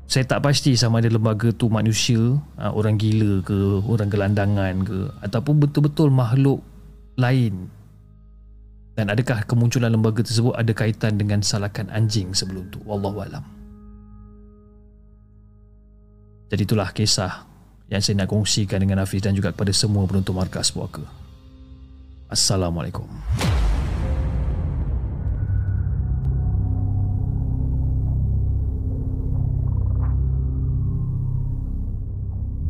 Saya tak pasti sama ada lembaga tu manusia ha, Orang gila ke, orang gelandangan ke Ataupun betul-betul makhluk lain. Dan adakah kemunculan lembaga tersebut ada kaitan dengan salakan anjing sebelum tu? Wallahualam Jadi itulah kisah yang saya nak kongsikan dengan Hafiz dan juga kepada semua penonton markas puaka. Assalamualaikum.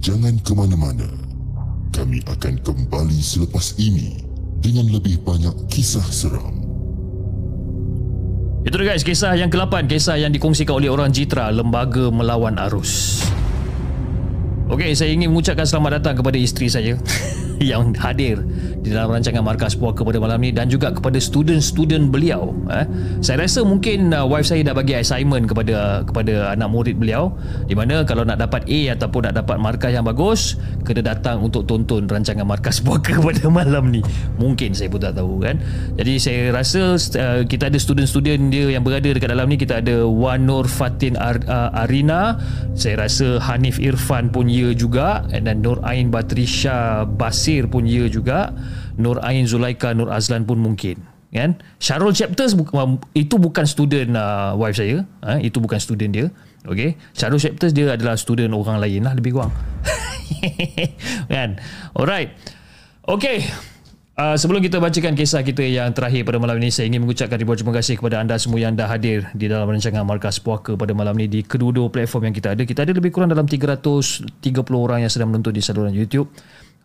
Jangan ke mana-mana. Kami akan kembali selepas ini dengan lebih banyak kisah seram. Itu dia guys, kisah yang ke-8, kisah yang dikongsikan oleh orang Jitra, Lembaga Melawan Arus. Okey, saya ingin mengucapkan selamat datang kepada isteri saya [LAUGHS] yang hadir di dalam rancangan Markas Puaka pada malam ni dan juga kepada student-student beliau. Eh. Saya rasa mungkin uh, wife saya dah bagi assignment kepada kepada anak murid beliau di mana kalau nak dapat A ataupun nak dapat markah yang bagus, kena datang untuk tonton rancangan Markas Puaka [LAUGHS] pada malam ni. Mungkin saya pun tak tahu kan. Jadi saya rasa uh, kita ada student-student dia yang berada dekat dalam ni. Kita ada Wan Nur Fatin Ar- uh, Arina, saya rasa Hanif Irfan pun ya juga dan Nur Ain Batrisha Basir pun ya juga. Nur Ain Zulaika Nur Azlan pun mungkin kan? Syarul Chapters itu bukan student uh, wife saya uh, itu bukan student dia okey? Syarul Chapters dia adalah student orang lain lah lebih kurang. [LAUGHS] Kan? Alright. Okey Uh, sebelum kita bacakan kisah kita yang terakhir pada malam ini saya ingin mengucapkan ribuan terima kasih kepada anda semua yang dah hadir di dalam rancangan Markas Puaka pada malam ini di kedua-dua platform yang kita ada. Kita ada lebih kurang dalam 330 orang yang sedang menonton di saluran YouTube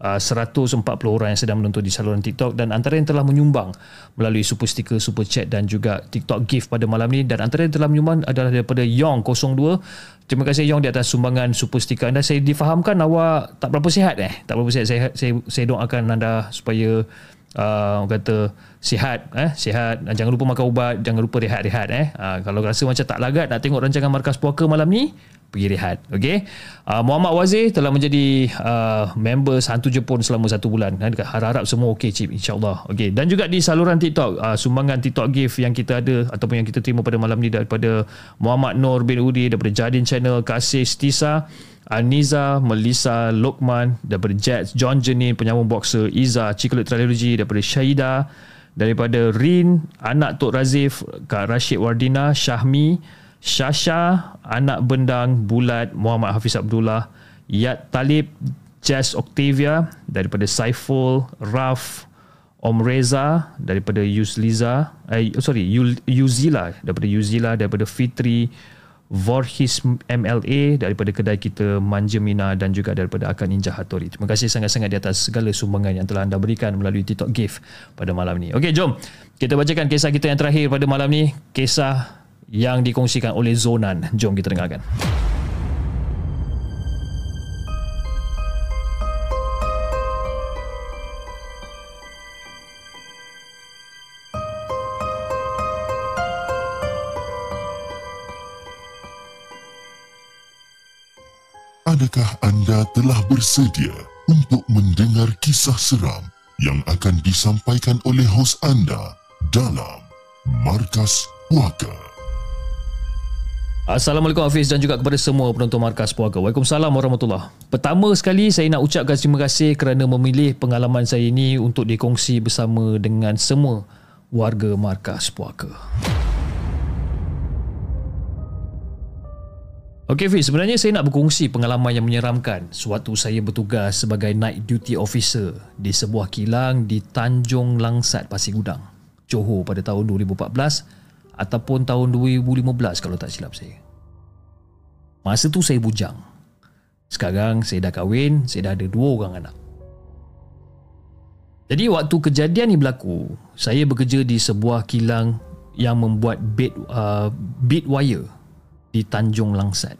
uh, 140 orang yang sedang menonton di saluran TikTok dan antara yang telah menyumbang melalui super sticker, super chat dan juga TikTok gift pada malam ini dan antara yang telah menyumbang adalah daripada Yong02 Terima kasih Yong di atas sumbangan super sticker anda. Saya difahamkan awak tak berapa sihat eh. Tak berapa sihat. Saya saya, saya doakan anda supaya uh, kata sihat eh sihat. Jangan lupa makan ubat jangan lupa rehat-rehat eh. Uh, kalau rasa macam tak lagat nak tengok rancangan markas puaka malam ni pergi rehat okey? Uh, Muhammad Wazir telah menjadi uh, member Hantu Jepun selama satu bulan. Eh, harap-harap semua okey cip insyaallah okey? Dan juga di saluran TikTok uh, sumbangan TikTok gift yang kita ada ataupun yang kita terima pada malam ni daripada Muhammad Nur bin Udi daripada Jadin Channel Kasih Stisa Aniza, Melissa, Lokman daripada Jets, John Jenin, penyambung boxer, Iza, Chocolate Trilogy daripada Syahida, daripada Rin, anak Tok Razif, Kak Rashid Wardina, Syahmi, Shasha, anak Bendang, Bulat, Muhammad Hafiz Abdullah, Yat Talib, Jess Octavia, daripada Saiful, Raf, Om Reza, daripada Yuzliza, eh, sorry, Yuzila, daripada Yuzila, daripada Fitri, Vorhis MLA daripada kedai kita Manjemina dan juga daripada Akan Ninja Hattori. Terima kasih sangat-sangat di atas segala sumbangan yang telah anda berikan melalui TikTok gift pada malam ini. Okey, jom kita bacakan kisah kita yang terakhir pada malam ini. Kisah yang dikongsikan oleh Zonan. Jom kita dengarkan. Adakah anda telah bersedia untuk mendengar kisah seram yang akan disampaikan oleh hos anda dalam Markas Puaka? Assalamualaikum Hafiz dan juga kepada semua penonton Markas Puaka. Waalaikumsalam warahmatullahi Pertama sekali saya nak ucapkan terima kasih kerana memilih pengalaman saya ini untuk dikongsi bersama dengan semua warga Markas Puaka. Okey Fiz, sebenarnya saya nak berkongsi pengalaman yang menyeramkan sewaktu saya bertugas sebagai night duty officer di sebuah kilang di Tanjung Langsat, Pasir Gudang, Johor pada tahun 2014 ataupun tahun 2015 kalau tak silap saya. Masa tu saya bujang. Sekarang saya dah kahwin, saya dah ada dua orang anak. Jadi waktu kejadian ni berlaku, saya bekerja di sebuah kilang yang membuat bed uh, bed wire di Tanjung Langsat.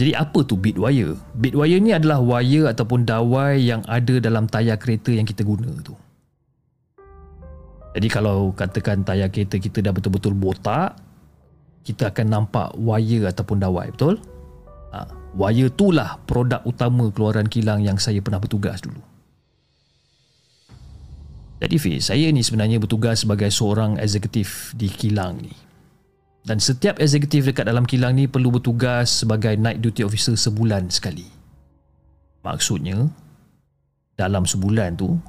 Jadi apa tu bit wire? Bit wire ni adalah wire ataupun dawai yang ada dalam tayar kereta yang kita guna tu. Jadi kalau katakan tayar kereta kita dah betul-betul botak, kita akan nampak wire ataupun dawai, betul? Ha, wire tu lah produk utama keluaran kilang yang saya pernah bertugas dulu. Jadi Fiz, saya ni sebenarnya bertugas sebagai seorang eksekutif di kilang ni. Dan setiap eksekutif dekat dalam kilang ni perlu bertugas sebagai night duty officer sebulan sekali. Maksudnya, dalam sebulan tu,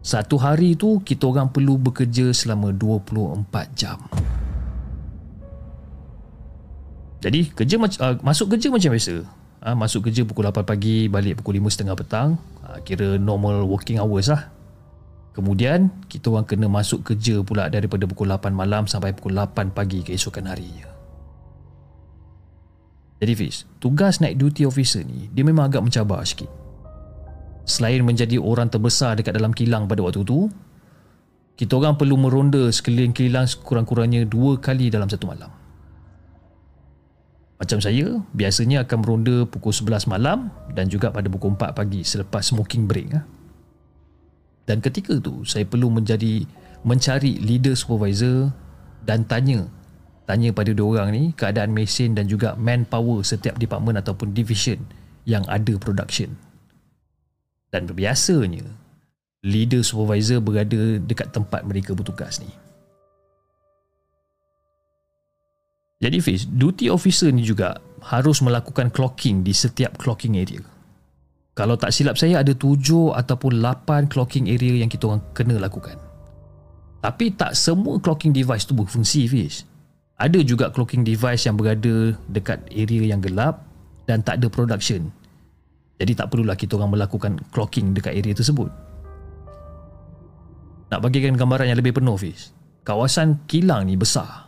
satu hari tu kita orang perlu bekerja selama 24 jam. Jadi kerja uh, masuk kerja macam biasa. Ha, masuk kerja pukul 8 pagi, balik pukul 5.30 petang. Ha, kira normal working hours lah. Kemudian kita orang kena masuk kerja pula daripada pukul 8 malam sampai pukul 8 pagi keesokan harinya. Jadi Fiz, tugas night duty officer ni dia memang agak mencabar sikit. Selain menjadi orang terbesar dekat dalam kilang pada waktu tu, kita orang perlu meronda sekeliling kilang kurang-kurangnya dua kali dalam satu malam. Macam saya, biasanya akan meronda pukul 11 malam dan juga pada pukul 4 pagi selepas smoking break. Ha? Dan ketika tu saya perlu menjadi mencari leader supervisor dan tanya tanya pada dua orang ni keadaan mesin dan juga manpower setiap department ataupun division yang ada production. Dan biasanya leader supervisor berada dekat tempat mereka bertugas ni. Jadi Fiz, duty officer ni juga harus melakukan clocking di setiap clocking area. Kalau tak silap saya ada tujuh ataupun lapan clocking area yang kita orang kena lakukan. Tapi tak semua clocking device tu berfungsi Fiz. Ada juga clocking device yang berada dekat area yang gelap dan tak ada production. Jadi tak perlulah kita orang melakukan clocking dekat area tersebut. Nak bagikan gambaran yang lebih penuh Fiz. Kawasan kilang ni besar.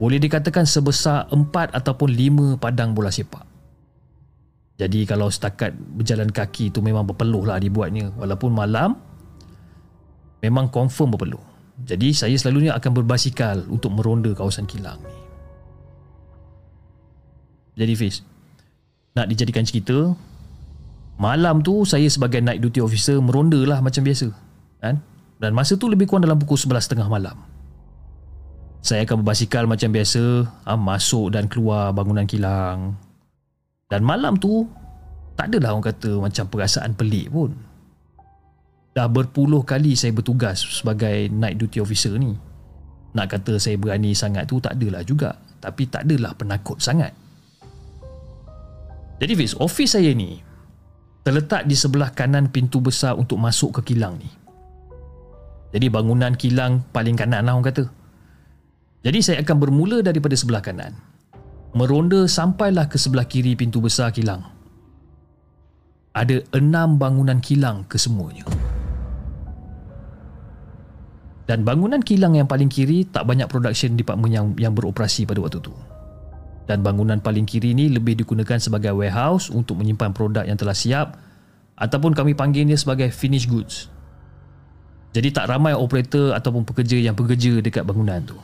Boleh dikatakan sebesar 4 ataupun 5 padang bola sepak. Jadi kalau setakat berjalan kaki tu memang berpeluh lah dibuatnya. Walaupun malam, memang confirm berpeluh. Jadi saya selalunya akan berbasikal untuk meronda kawasan kilang ni. Jadi Fiz, nak dijadikan cerita, malam tu saya sebagai night duty officer meronda lah macam biasa. Kan? Dan masa tu lebih kurang dalam pukul 11.30 malam. Saya akan berbasikal macam biasa, ha, masuk dan keluar bangunan kilang. Dan malam tu, tak adalah orang kata macam perasaan pelik pun. Dah berpuluh kali saya bertugas sebagai night duty officer ni. Nak kata saya berani sangat tu tak adalah juga. Tapi tak adalah penakut sangat. Jadi Fiz, office saya ni terletak di sebelah kanan pintu besar untuk masuk ke kilang ni. Jadi bangunan kilang paling kanan lah orang kata. Jadi saya akan bermula daripada sebelah kanan. Meronda sampailah ke sebelah kiri pintu besar kilang. Ada enam bangunan kilang kesemuanya. Dan bangunan kilang yang paling kiri tak banyak production department yang yang beroperasi pada waktu tu. Dan bangunan paling kiri ni lebih digunakan sebagai warehouse untuk menyimpan produk yang telah siap ataupun kami panggilnya sebagai finished goods. Jadi tak ramai operator ataupun pekerja yang bekerja dekat bangunan tu.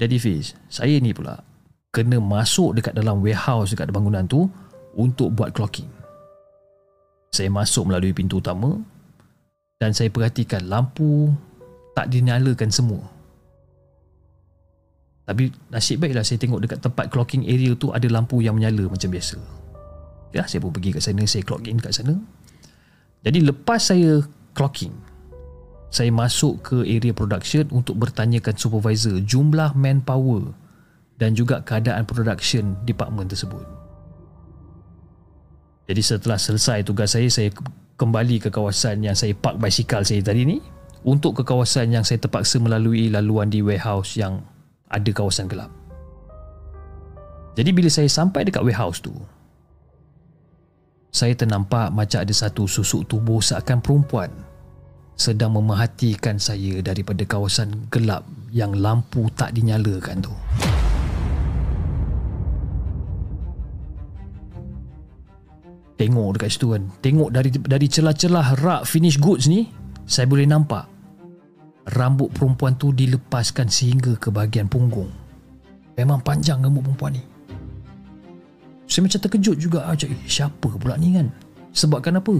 Jadi Fiz, saya ni pula kena masuk dekat dalam warehouse dekat bangunan tu untuk buat clocking. Saya masuk melalui pintu utama dan saya perhatikan lampu tak dinyalakan semua. Tapi nasib baiklah saya tengok dekat tempat clocking area tu ada lampu yang menyala macam biasa. Ya, saya pun pergi kat sana, saya clock in kat sana. Jadi lepas saya clocking, saya masuk ke area production untuk bertanyakan supervisor jumlah manpower dan juga keadaan production department tersebut. Jadi setelah selesai tugas saya, saya kembali ke kawasan yang saya park basikal saya tadi ni untuk ke kawasan yang saya terpaksa melalui laluan di warehouse yang ada kawasan gelap. Jadi bila saya sampai dekat warehouse tu, saya ternampak macam ada satu susuk tubuh seakan perempuan sedang memerhatikan saya daripada kawasan gelap yang lampu tak dinyalakan tu. Tengok dekat situ kan. Tengok dari dari celah-celah rak finish goods ni Saya boleh nampak Rambut perempuan tu dilepaskan sehingga ke bahagian punggung. Memang panjang rambut perempuan ni. Saya macam terkejut juga. Macam, eh, Siapa pula ni kan? Sebab kenapa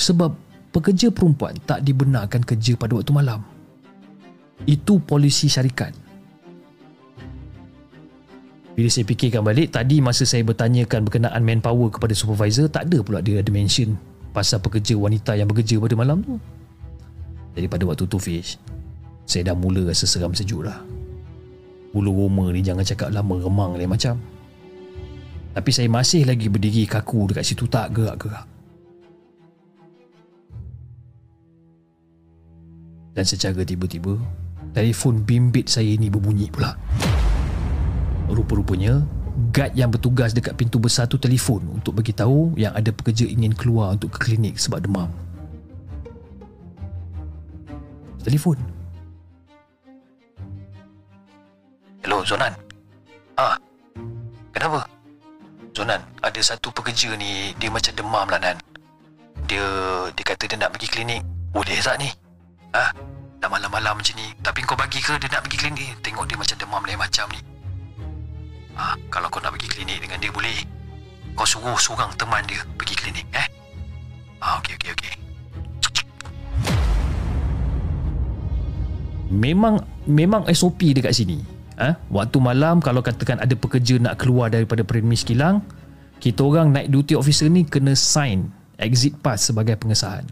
Sebab pekerja perempuan tak dibenarkan kerja pada waktu malam Itu polisi syarikat bila saya fikirkan balik, tadi masa saya bertanyakan berkenaan manpower kepada supervisor, tak ada pula dia ada mention pasal pekerja wanita yang bekerja pada malam tu. Jadi pada waktu tu Fish, saya dah mula rasa seram sejuk lah. Bulu roma ni jangan cakap lama remang lain macam. Tapi saya masih lagi berdiri kaku dekat situ tak gerak-gerak. Dan secara tiba-tiba, telefon bimbit saya ni berbunyi pula. Rupa-rupanya Guard yang bertugas dekat pintu besar tu telefon untuk bagi tahu yang ada pekerja ingin keluar untuk ke klinik sebab demam. Telefon. Hello Zonan. Ah. Kenapa? Zonan, ada satu pekerja ni dia macam demam lah Nan. Dia dia kata dia nak pergi klinik. Boleh tak ni? Ah, dah malam-malam macam ni. Tapi kau bagi ke dia nak pergi klinik? Tengok dia macam demam lain macam ni. Ha, kalau kau nak pergi klinik dengan dia boleh. Kau suruh seorang teman dia pergi klinik eh. Ha, okey okey okey. Memang memang SOP dekat sini. Ha? Waktu malam kalau katakan ada pekerja nak keluar daripada premis kilang, kita orang night duty officer ni kena sign exit pass sebagai pengesahan.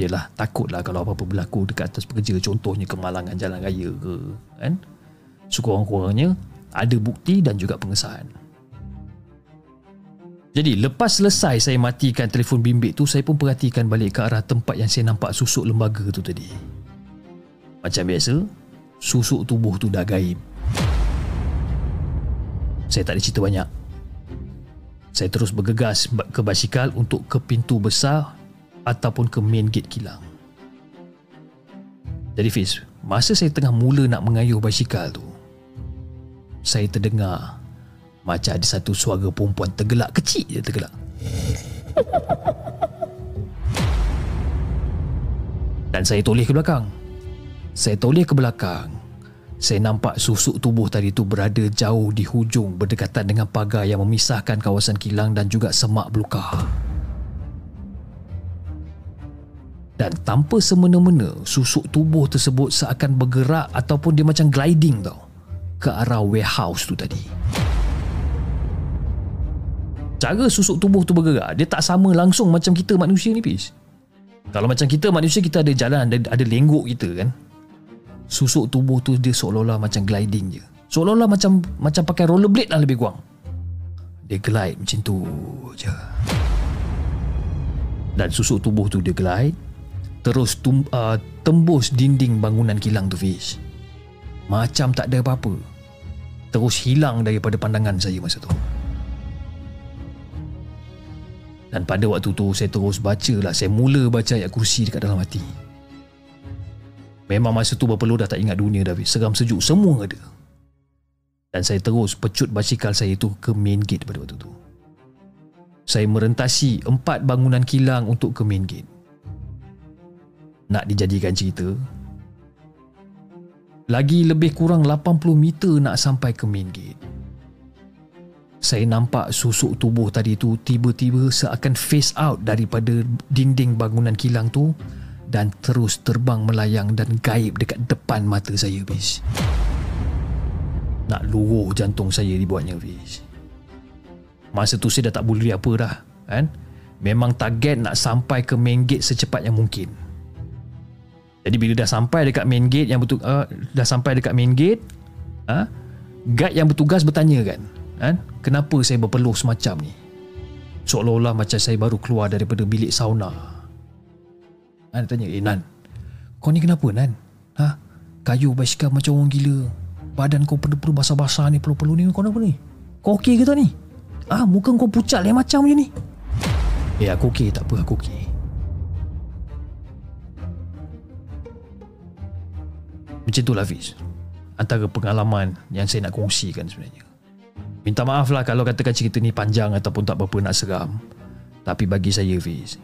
Yelah, takutlah kalau apa-apa berlaku dekat atas pekerja contohnya kemalangan jalan raya ke, kan? Sekurang-kurangnya ada bukti dan juga pengesahan. Jadi lepas selesai saya matikan telefon bimbit tu Saya pun perhatikan balik ke arah tempat yang saya nampak susuk lembaga tu tadi Macam biasa Susuk tubuh tu dah gaib Saya tak ada cerita banyak Saya terus bergegas ke basikal untuk ke pintu besar Ataupun ke main gate kilang Jadi Fiz Masa saya tengah mula nak mengayuh basikal tu Saya terdengar macam ada satu suara perempuan tergelak kecil je tergelak. Dan saya toleh ke belakang. Saya toleh ke belakang. Saya nampak susuk tubuh tadi tu berada jauh di hujung berdekatan dengan pagar yang memisahkan kawasan kilang dan juga semak belukar. Dan tanpa semena-mena susuk tubuh tersebut seakan bergerak ataupun dia macam gliding tau ke arah warehouse tu tadi. Cara susuk tubuh tu bergerak dia tak sama langsung macam kita manusia ni pis kalau macam kita manusia kita ada jalan ada, ada lenggok kita kan? Susuk tubuh tu dia seolah-olah macam gliding je. Seolah-olah macam macam pakai rollerblade lah lebih kurang. Dia glide macam tu je. Dan susuk tubuh tu dia glide terus tum, uh, tembus dinding bangunan kilang tu fish macam tak ada apa-apa. Terus hilang daripada pandangan saya masa tu. Dan pada waktu tu saya terus baca lah. Saya mula baca ayat kursi dekat dalam hati. Memang masa tu berpeluh dah tak ingat dunia dah Seram sejuk semua ada. Dan saya terus pecut basikal saya tu ke main gate pada waktu tu. Saya merentasi empat bangunan kilang untuk ke main gate Nak dijadikan cerita Lagi lebih kurang 80 meter nak sampai ke main gate saya nampak susuk tubuh tadi tu tiba-tiba seakan face out daripada dinding bangunan kilang tu dan terus terbang melayang dan gaib dekat depan mata saya bis. Nak luruh jantung saya dibuatnya bis. Masa tu saya dah tak boleh apa dah kan. Memang target nak sampai ke main gate secepat yang mungkin. Jadi bila dah sampai dekat main gate yang betul uh, dah sampai dekat main gate, ha? guide yang bertugas bertanya kan, kan? Kenapa saya berpeluh semacam ni? Seolah-olah macam saya baru keluar daripada bilik sauna. Nan tanya, eh Nan, kau ni kenapa Nan? Ha? Kayu basikal macam orang gila. Badan kau penuh-penuh basah-basah ni, peluh-peluh ni, kau kenapa ni? Kau okey ke tak ni? Ah, muka kau pucat lain macam je ni. Eh, aku okey, tak apa, aku okey. Macam itulah Fiz. Antara pengalaman yang saya nak kongsikan sebenarnya. Minta maaf lah kalau katakan cerita ni panjang ataupun tak berapa nak seram. Tapi bagi saya Fiz,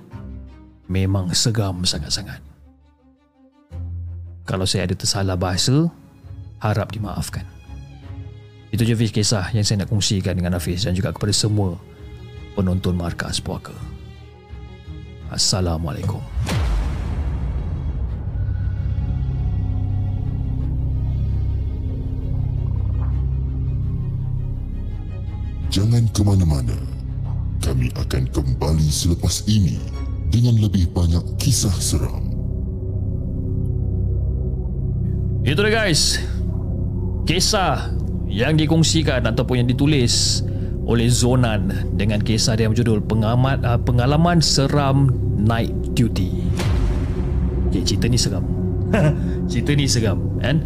memang seram sangat-sangat. Kalau saya ada tersalah bahasa, harap dimaafkan. Itu je Fiz kisah yang saya nak kongsikan dengan Hafiz dan juga kepada semua penonton Markas Puaka. Assalamualaikum. Jangan ke mana-mana. Kami akan kembali selepas ini dengan lebih banyak kisah seram. Itu dia guys. Kisah yang dikongsikan ataupun yang ditulis oleh Zonan dengan kisah dia berjudul Pengamat uh, Pengalaman Seram Night Duty. Okay, cerita ni seram. [LAUGHS] cerita ni seram kan?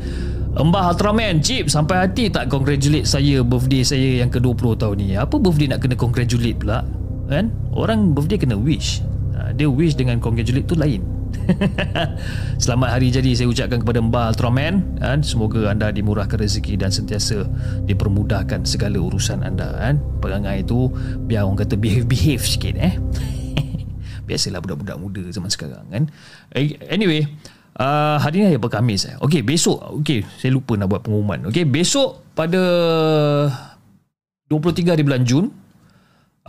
Mbah Ultraman Chip sampai hati tak congratulate saya birthday saya yang ke-20 tahun ni. Apa birthday nak kena congratulate pula kan? Orang birthday kena wish. Ha, dia wish dengan congratulate tu lain. [LAUGHS] Selamat hari jadi saya ucapkan kepada Mbah Ultraman kan? Semoga anda dimurahkan rezeki dan sentiasa dipermudahkan segala urusan anda kan? Perangai itu biar orang kata behave behave sikit eh? [LAUGHS] Biasalah budak-budak muda zaman sekarang kan? Eh, anyway Uh, hari ni hari apa? Khamis eh? Okay besok. Okay saya lupa nak buat pengumuman. Okay besok pada 23 hari bulan Jun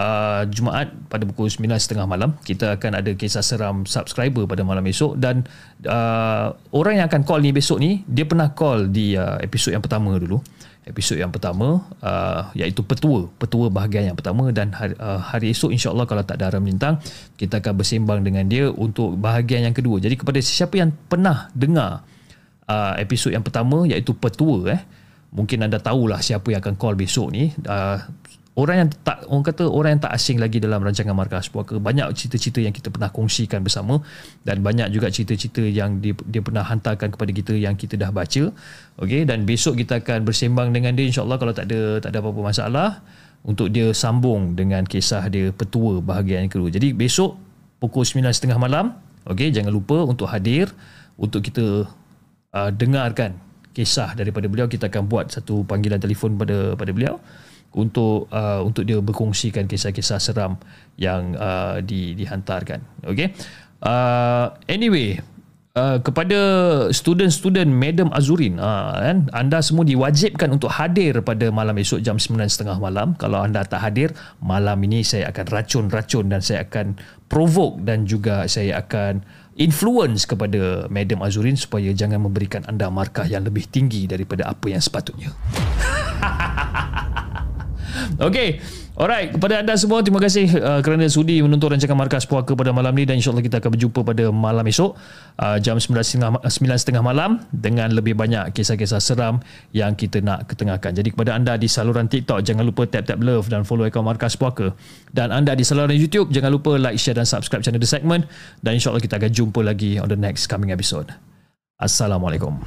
uh, Jumaat pada pukul 9.30 malam Kita akan ada kisah seram subscriber pada malam esok. Dan uh, orang yang akan call ni besok ni Dia pernah call di uh, episod yang pertama dulu episod yang pertama uh, iaitu petua petua bahagian yang pertama dan hari, uh, hari esok insyaallah kalau tak ada haram lintang kita akan bersembang dengan dia untuk bahagian yang kedua. Jadi kepada sesiapa yang pernah dengar uh, episod yang pertama iaitu petua eh mungkin anda tahulah siapa yang akan call besok ni. Uh, orang yang tak orang kata orang yang tak asing lagi dalam rancangan markas puaka banyak cerita-cerita yang kita pernah kongsikan bersama dan banyak juga cerita-cerita yang dia, dia pernah hantarkan kepada kita yang kita dah baca. Okey dan besok kita akan bersembang dengan dia insyaallah. Kalau tak ada tak ada apa-apa masalah untuk dia sambung dengan kisah dia petua bahagian kedua. Jadi besok pukul 9.30 malam okey jangan lupa untuk hadir untuk kita uh, dengarkan kisah daripada beliau. Kita akan buat satu panggilan telefon pada pada beliau untuk uh, untuk dia berkongsikan kisah-kisah seram yang uh, di dihantarkan. Okay. Uh, anyway, uh, kepada student-student Madam Azurin, uh, kan, anda semua diwajibkan untuk hadir pada malam esok jam 9.30 malam. Kalau anda tak hadir, malam ini saya akan racun-racun dan saya akan provoke dan juga saya akan influence kepada Madam Azurin supaya jangan memberikan anda markah yang lebih tinggi daripada apa yang sepatutnya. [LAUGHS] Okey. Alright, kepada anda semua terima kasih uh, kerana sudi menonton rancangan Markas Puaka pada malam ni dan insyaAllah kita akan berjumpa pada malam esok uh, jam 9.30 malam dengan lebih banyak kisah-kisah seram yang kita nak ketengahkan. Jadi kepada anda di saluran TikTok jangan lupa tap-tap love dan follow akaun Markas Puaka. Dan anda di saluran YouTube jangan lupa like, share dan subscribe channel The Segment dan insyaAllah kita akan jumpa lagi on the next coming episode. Assalamualaikum.